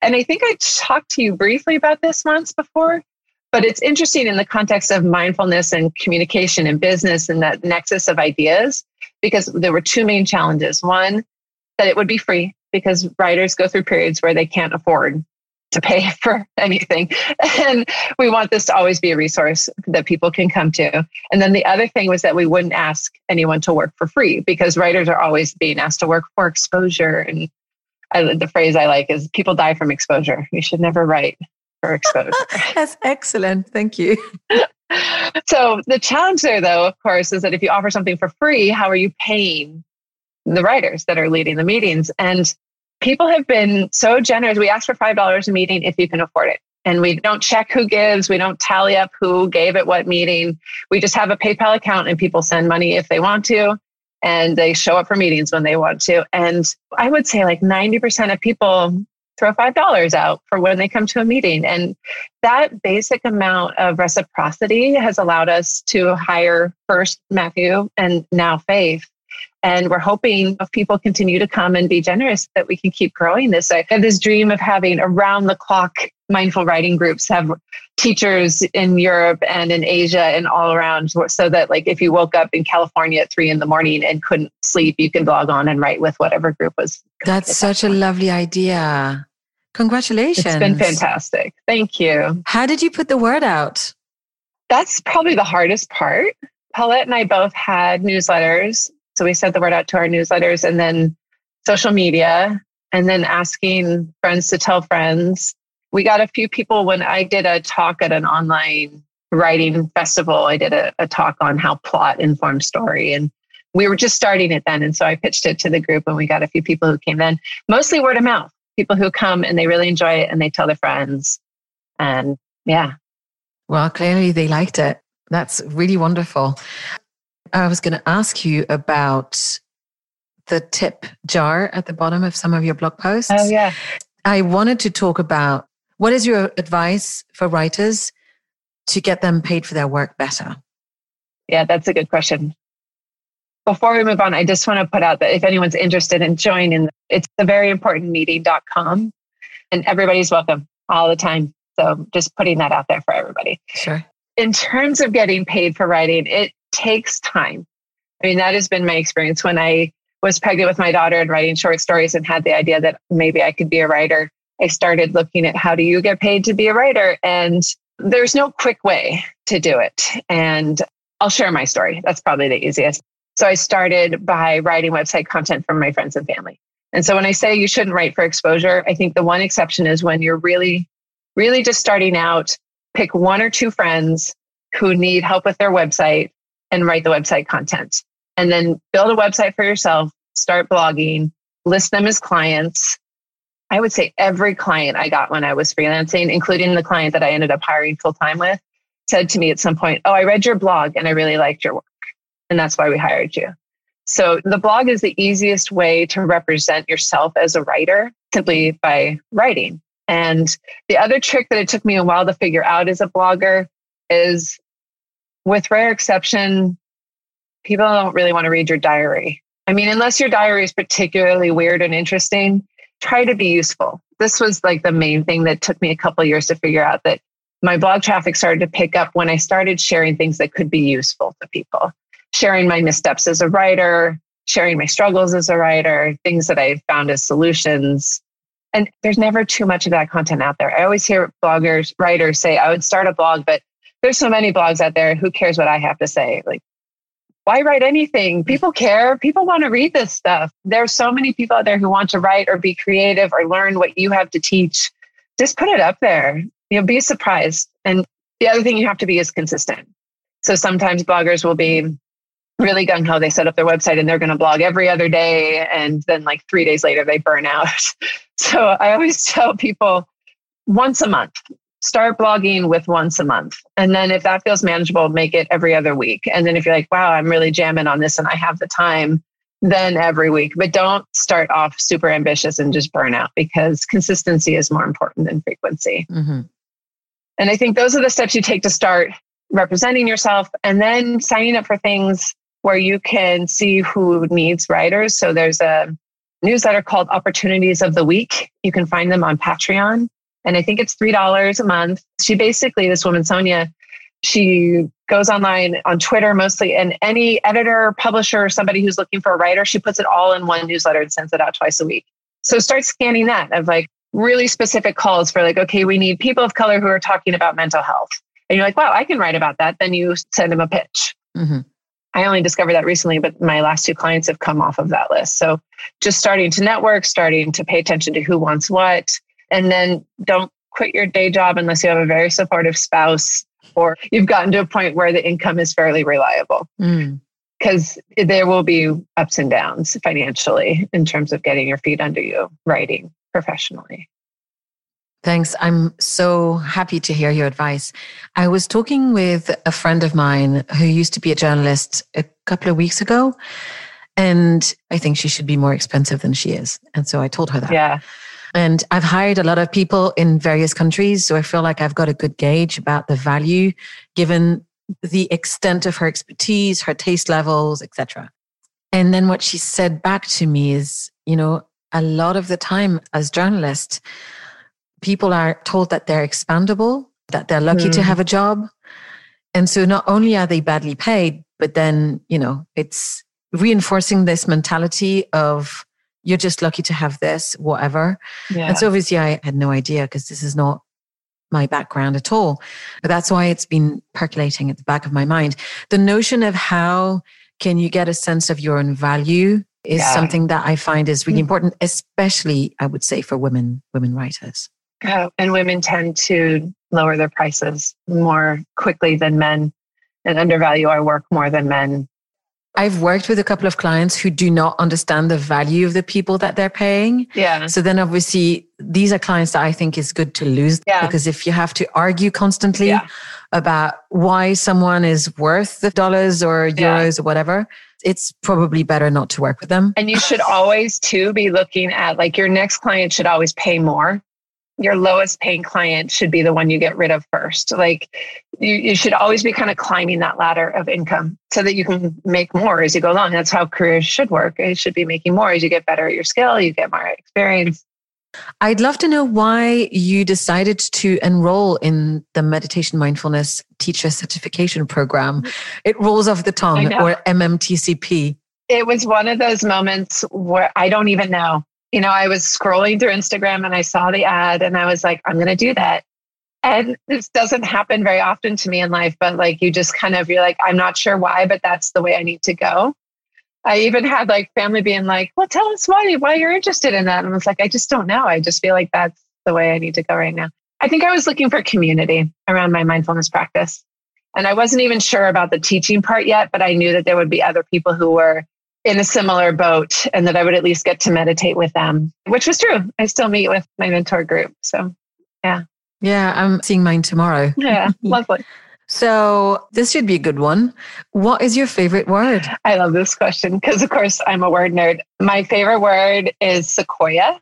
And I think I talked to you briefly about this once before, but it's interesting in the context of mindfulness and communication and business and that nexus of ideas, because there were two main challenges. One, that it would be free because writers go through periods where they can't afford to pay for anything. And we want this to always be a resource that people can come to. And then the other thing was that we wouldn't ask anyone to work for free because writers are always being asked to work for exposure. And I, the phrase I like is people die from exposure. You should never write for exposure. That's excellent. Thank you. so the challenge there, though, of course, is that if you offer something for free, how are you paying the writers that are leading the meetings? And people have been so generous. We ask for $5 a meeting if you can afford it. And we don't check who gives. We don't tally up who gave at what meeting. We just have a PayPal account and people send money if they want to. And they show up for meetings when they want to. And I would say like 90% of people throw $5 out for when they come to a meeting. And that basic amount of reciprocity has allowed us to hire first Matthew and now Faith and we're hoping if people continue to come and be generous that we can keep growing this. I have this dream of having around the clock mindful writing groups have teachers in Europe and in Asia and all around so that like if you woke up in California at three in the morning and couldn't sleep, you can log on and write with whatever group was. That's such that a lovely idea. Congratulations. It's been fantastic. Thank you. How did you put the word out? That's probably the hardest part. Paulette and I both had newsletters so we sent the word out to our newsletters and then social media and then asking friends to tell friends. We got a few people when I did a talk at an online writing festival. I did a, a talk on how plot informs story. And we were just starting it then. And so I pitched it to the group and we got a few people who came in, mostly word of mouth, people who come and they really enjoy it and they tell their friends. And yeah. Well, clearly they liked it. That's really wonderful. I was going to ask you about the tip jar at the bottom of some of your blog posts. Oh, yeah. I wanted to talk about what is your advice for writers to get them paid for their work better? Yeah, that's a good question. Before we move on, I just want to put out that if anyone's interested in joining, it's a very important meeting.com and everybody's welcome all the time. So just putting that out there for everybody. Sure. In terms of getting paid for writing, it takes time. I mean, that has been my experience when I was pregnant with my daughter and writing short stories and had the idea that maybe I could be a writer. I started looking at how do you get paid to be a writer? And there's no quick way to do it. And I'll share my story. That's probably the easiest. So I started by writing website content for my friends and family. And so when I say you shouldn't write for exposure, I think the one exception is when you're really, really just starting out, pick one or two friends who need help with their website and write the website content. And then build a website for yourself, start blogging, list them as clients. I would say every client I got when I was freelancing, including the client that I ended up hiring full time with, said to me at some point, Oh, I read your blog and I really liked your work. And that's why we hired you. So the blog is the easiest way to represent yourself as a writer simply by writing. And the other trick that it took me a while to figure out as a blogger is with rare exception, people don't really want to read your diary. I mean, unless your diary is particularly weird and interesting, try to be useful. This was like the main thing that took me a couple years to figure out that my blog traffic started to pick up when I started sharing things that could be useful to people, sharing my missteps as a writer, sharing my struggles as a writer, things that I found as solutions. And there's never too much of that content out there. I always hear bloggers, writers say, I would start a blog, but there's so many blogs out there. Who cares what I have to say? Like, why write anything? Mm-hmm. People care. People want to read this stuff. There's so many people out there who want to write or be creative or learn what you have to teach. Just put it up there. You'll be surprised. And the other thing you have to be is consistent. So sometimes bloggers will be really gung ho. They set up their website and they're going to blog every other day. And then, like, three days later, they burn out. so I always tell people once a month, start blogging with once a month. And then if that feels manageable, make it every other week. And then if you're like, wow, I'm really jamming on this and I have the time, then every week. But don't start off super ambitious and just burn out because consistency is more important than frequency. Mm-hmm. And I think those are the steps you take to start representing yourself and then signing up for things where you can see who needs writers. So there's a newsletter called Opportunities of the Week. You can find them on Patreon. And I think it's $3 a month. She basically, this woman, Sonia, she goes online on Twitter mostly, and any editor, publisher, somebody who's looking for a writer, she puts it all in one newsletter and sends it out twice a week. So start scanning that of like really specific calls for like, okay, we need people of color who are talking about mental health. And you're like, wow, I can write about that. Then you send them a pitch. Mm-hmm. I only discovered that recently, but my last two clients have come off of that list. So just starting to network, starting to pay attention to who wants what, and then don't quit your day job unless you have a very supportive spouse or you've gotten to a point where the income is fairly reliable. Because mm. there will be ups and downs financially in terms of getting your feet under you writing professionally. Thanks. I'm so happy to hear your advice. I was talking with a friend of mine who used to be a journalist a couple of weeks ago, and I think she should be more expensive than she is. And so I told her that. Yeah. And I've hired a lot of people in various countries. So I feel like I've got a good gauge about the value given the extent of her expertise, her taste levels, etc. And then what she said back to me is, you know, a lot of the time as journalists, people are told that they're expandable, that they're lucky mm. to have a job. And so not only are they badly paid, but then, you know, it's reinforcing this mentality of you're just lucky to have this, whatever. Yeah. And so obviously I had no idea because this is not my background at all. But that's why it's been percolating at the back of my mind. The notion of how can you get a sense of your own value is yeah. something that I find is really mm. important, especially I would say for women, women writers. Oh, and women tend to lower their prices more quickly than men and undervalue our work more than men I've worked with a couple of clients who do not understand the value of the people that they're paying. Yeah. So then obviously these are clients that I think is good to lose yeah. because if you have to argue constantly yeah. about why someone is worth the dollars or euros yeah. or whatever, it's probably better not to work with them. And you should always too be looking at like your next client should always pay more your lowest paying client should be the one you get rid of first. Like you, you should always be kind of climbing that ladder of income so that you can make more as you go along. That's how careers should work. It should be making more as you get better at your skill, you get more experience. I'd love to know why you decided to enroll in the meditation mindfulness teacher certification program. Mm-hmm. It rolls off the tongue or MMTCP. It was one of those moments where I don't even know you know, I was scrolling through Instagram and I saw the ad and I was like, I'm going to do that. And this doesn't happen very often to me in life, but like you just kind of, you're like, I'm not sure why, but that's the way I need to go. I even had like family being like, well, tell us why, why you're interested in that. And I was like, I just don't know. I just feel like that's the way I need to go right now. I think I was looking for community around my mindfulness practice. And I wasn't even sure about the teaching part yet, but I knew that there would be other people who were in a similar boat and that I would at least get to meditate with them, which was true. I still meet with my mentor group. So, yeah. Yeah, I'm seeing mine tomorrow. Yeah, lovely. So, this should be a good one. What is your favorite word? I love this question because, of course, I'm a word nerd. My favorite word is sequoia.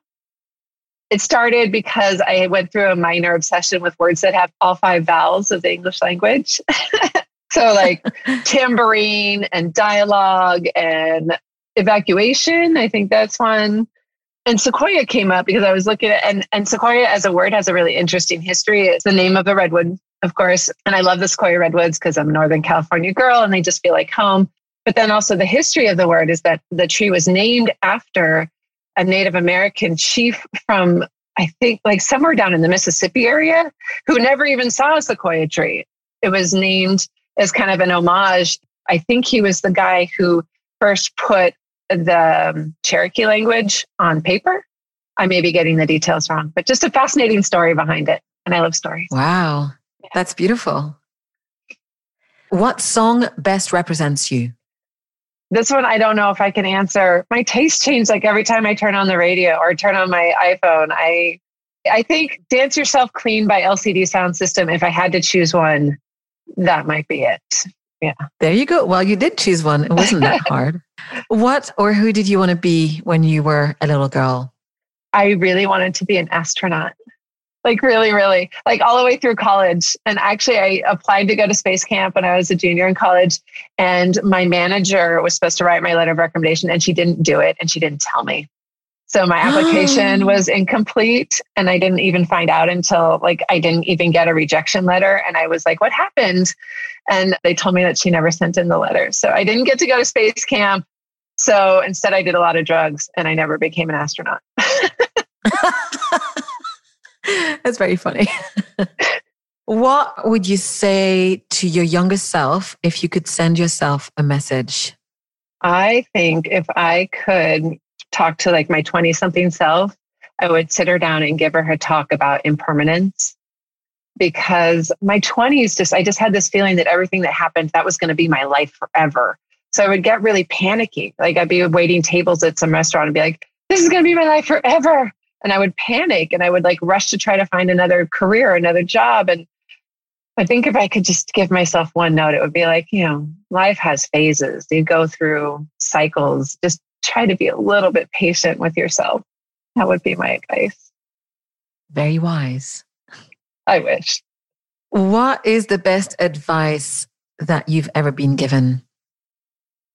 It started because I went through a minor obsession with words that have all five vowels of the English language. So like tambourine and dialogue and evacuation. I think that's one. And sequoia came up because I was looking at and, and sequoia as a word has a really interesting history. It's the name of the redwood, of course. And I love the sequoia redwoods because I'm a Northern California girl and they just feel like home. But then also the history of the word is that the tree was named after a Native American chief from I think like somewhere down in the Mississippi area who never even saw a sequoia tree. It was named as kind of an homage. I think he was the guy who first put the um, Cherokee language on paper. I may be getting the details wrong, but just a fascinating story behind it. And I love stories. Wow. Yeah. That's beautiful. What song best represents you? This one, I don't know if I can answer. My taste changed like every time I turn on the radio or turn on my iPhone. I I think Dance Yourself Clean by LCD Soundsystem, if I had to choose one, that might be it. Yeah. There you go. Well, you did choose one. It wasn't that hard. what or who did you want to be when you were a little girl? I really wanted to be an astronaut. Like, really, really, like all the way through college. And actually, I applied to go to space camp when I was a junior in college. And my manager was supposed to write my letter of recommendation, and she didn't do it. And she didn't tell me. So my application was incomplete and I didn't even find out until like I didn't even get a rejection letter and I was like what happened? And they told me that she never sent in the letter. So I didn't get to go to space camp. So instead I did a lot of drugs and I never became an astronaut. That's very funny. what would you say to your younger self if you could send yourself a message? I think if I could talk to like my 20 something self, I would sit her down and give her a talk about impermanence because my 20s just, I just had this feeling that everything that happened, that was going to be my life forever. So I would get really panicky. Like I'd be waiting tables at some restaurant and be like, this is going to be my life forever. And I would panic and I would like rush to try to find another career, another job. And I think if I could just give myself one note, it would be like, you know, life has phases. You go through cycles. Just try to be a little bit patient with yourself. That would be my advice. Very wise. I wish. What is the best advice that you've ever been given?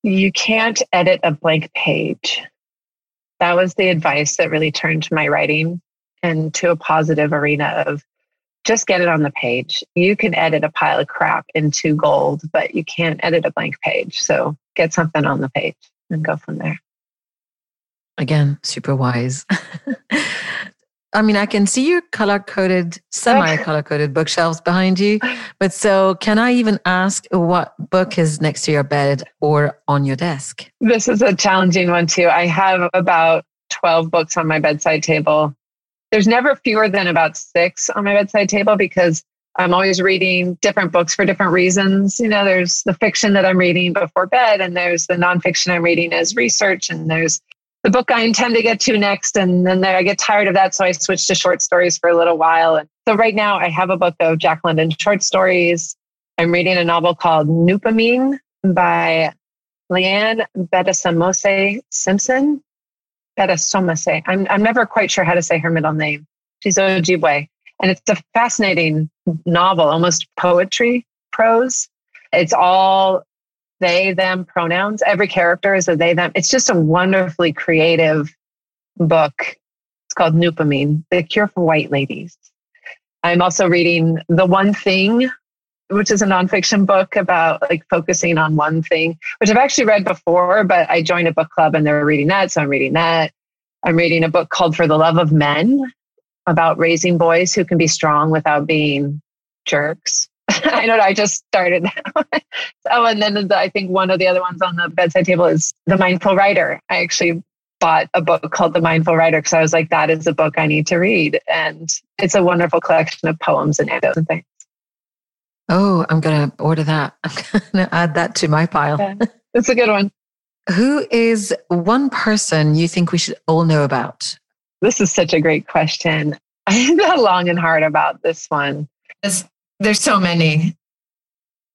You can't edit a blank page. That was the advice that really turned my writing into a positive arena of just get it on the page. You can edit a pile of crap into gold, but you can't edit a blank page. So get something on the page and go from there. Again, super wise. I mean, I can see your color coded, semi color coded bookshelves behind you. But so, can I even ask what book is next to your bed or on your desk? This is a challenging one, too. I have about 12 books on my bedside table. There's never fewer than about six on my bedside table because I'm always reading different books for different reasons. You know, there's the fiction that I'm reading before bed, and there's the nonfiction I'm reading as research, and there's the book I intend to get to next. And then I get tired of that. So I switched to short stories for a little while. And so right now I have a book of Jack London short stories. I'm reading a novel called Noopiming by Leanne Bedasamose Simpson. Bedasomase. I'm, I'm never quite sure how to say her middle name. She's Ojibwe. And it's a fascinating novel, almost poetry prose. It's all they, them pronouns. Every character is a they, them. It's just a wonderfully creative book. It's called Noopiming, The Cure for White Ladies. I'm also reading The One Thing, which is a nonfiction book about like focusing on one thing, which I've actually read before, but I joined a book club and they're reading that. So I'm reading that. I'm reading a book called For the Love of Men about raising boys who can be strong without being jerks. I know I just started that. oh, and then the, I think one of the other ones on the bedside table is The Mindful Writer. I actually bought a book called The Mindful Writer because I was like, that is a book I need to read. And it's a wonderful collection of poems and anecdotes and things. Oh, I'm going to order that. I'm going to add that to my pile. Yeah, it's a good one. Who is one person you think we should all know about? This is such a great question. I thought long and hard about this one. There's, there's so many.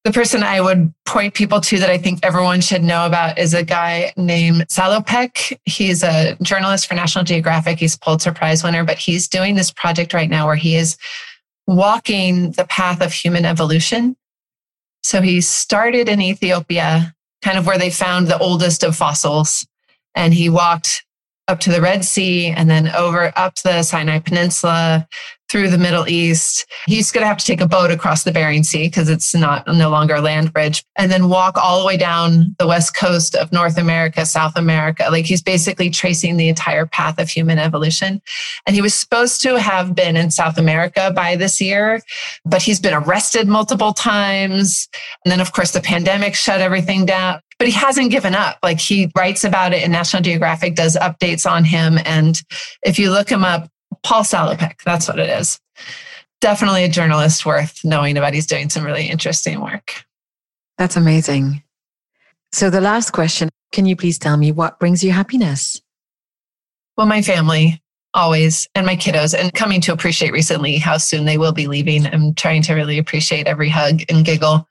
The person I would point people to that I think everyone should know about is a guy named Salopek. He's a journalist for National Geographic. He's Pulitzer Prize winner, but he's doing this project right now where he is walking the path of human evolution. So he started in Ethiopia, kind of where they found the oldest of fossils, and he walked up to the Red Sea and then over up the Sinai Peninsula through the Middle East. He's going to have to take a boat across the Bering Sea because it's not no longer a land bridge and then walk all the way down the west coast of North America, South America. Like he's basically tracing the entire path of human evolution. And he was supposed to have been in South America by this year, but he's been arrested multiple times. And then of course the pandemic shut everything down but he hasn't given up. Like he writes about it and National Geographic does updates on him. And if you look him up, Paul Salopek, that's what it is. Definitely a journalist worth knowing about. He's doing some really interesting work. That's amazing. So, the last question can you please tell me what brings you happiness? Well, my family. always, and my kiddos, and coming to appreciate recently how soon they will be leaving. I'm trying to really appreciate every hug and giggle.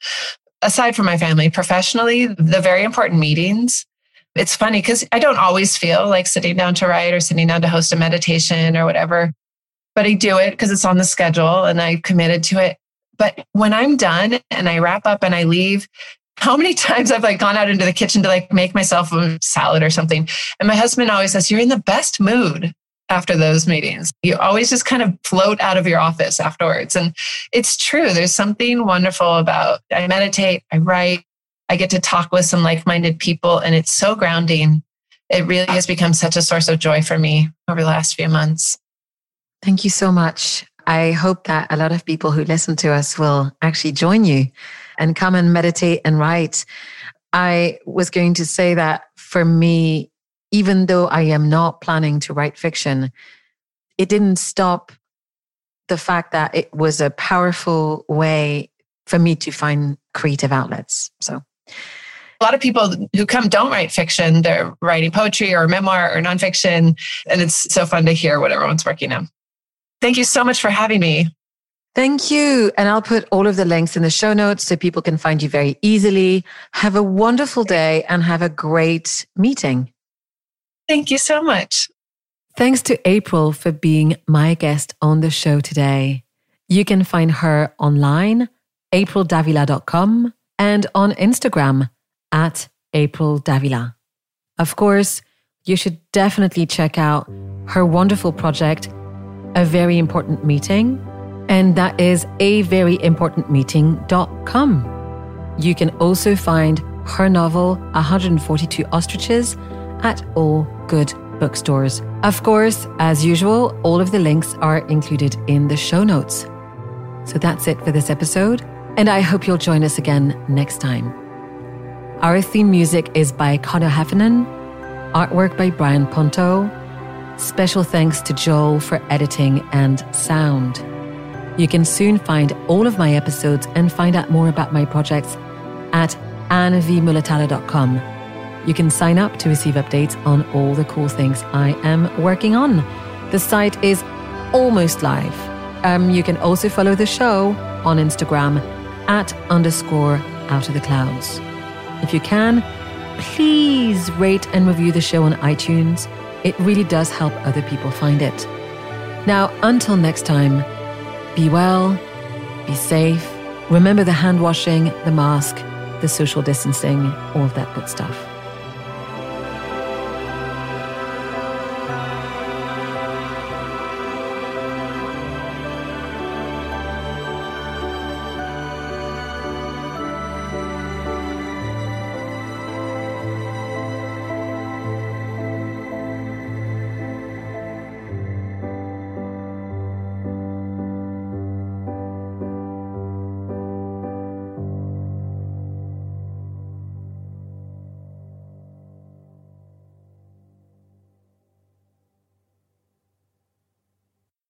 Aside from my family, professionally, the very important meetings. It's funny because I don't always feel like sitting down to write or sitting down to host a meditation or whatever, but I do it because it's on the schedule and I've committed to it. But when I'm done and I wrap up and I leave, how many times I've like gone out into the kitchen to like make myself a salad or something. And my husband always says, You're in the best mood after those meetings. You always just kind of float out of your office afterwards. And it's true. There's something wonderful about I meditate, I write, I get to talk with some like-minded people and it's so grounding. It really has become such a source of joy for me over the last few months. Thank you so much. I hope that a lot of people who listen to us will actually join you and come and meditate and write. I was going to say that for me, even though I am not planning to write fiction, it didn't stop the fact that it was a powerful way for me to find creative outlets. So, a lot of people who come don't write fiction. They're writing poetry or memoir or nonfiction. And it's so fun to hear what everyone's working on. Thank you so much for having me. Thank you. And I'll put all of the links in the show notes so people can find you very easily. Have a wonderful day and have a great meeting. Thank you so much. Thanks to April for being my guest on the show today. You can find her online, aprildavila.com, and on Instagram at April Davila. Of course, you should definitely check out her wonderful project, A Very Important Meeting, and that is a very important meeting.com. You can also find her novel, 142 Ostriches, at all good bookstores. Of course, as usual, all of the links are included in the show notes. So that's it for this episode, and I hope you'll join us again next time. Our theme music is by Connor Heffernan, artwork by Brian Ponto. Special thanks to Joel for editing and sound. You can soon find all of my episodes and find out more about my projects at annvmulatalo.com. You can sign up to receive updates on all the cool things I am working on. The site is almost live. Um, you can also follow the show on Instagram at underscore out of the clouds. If you can, please rate and review the show on iTunes. It really does help other people find it. Now, until next time, be well, be safe, remember the hand washing, the mask, the social distancing, all of that good stuff.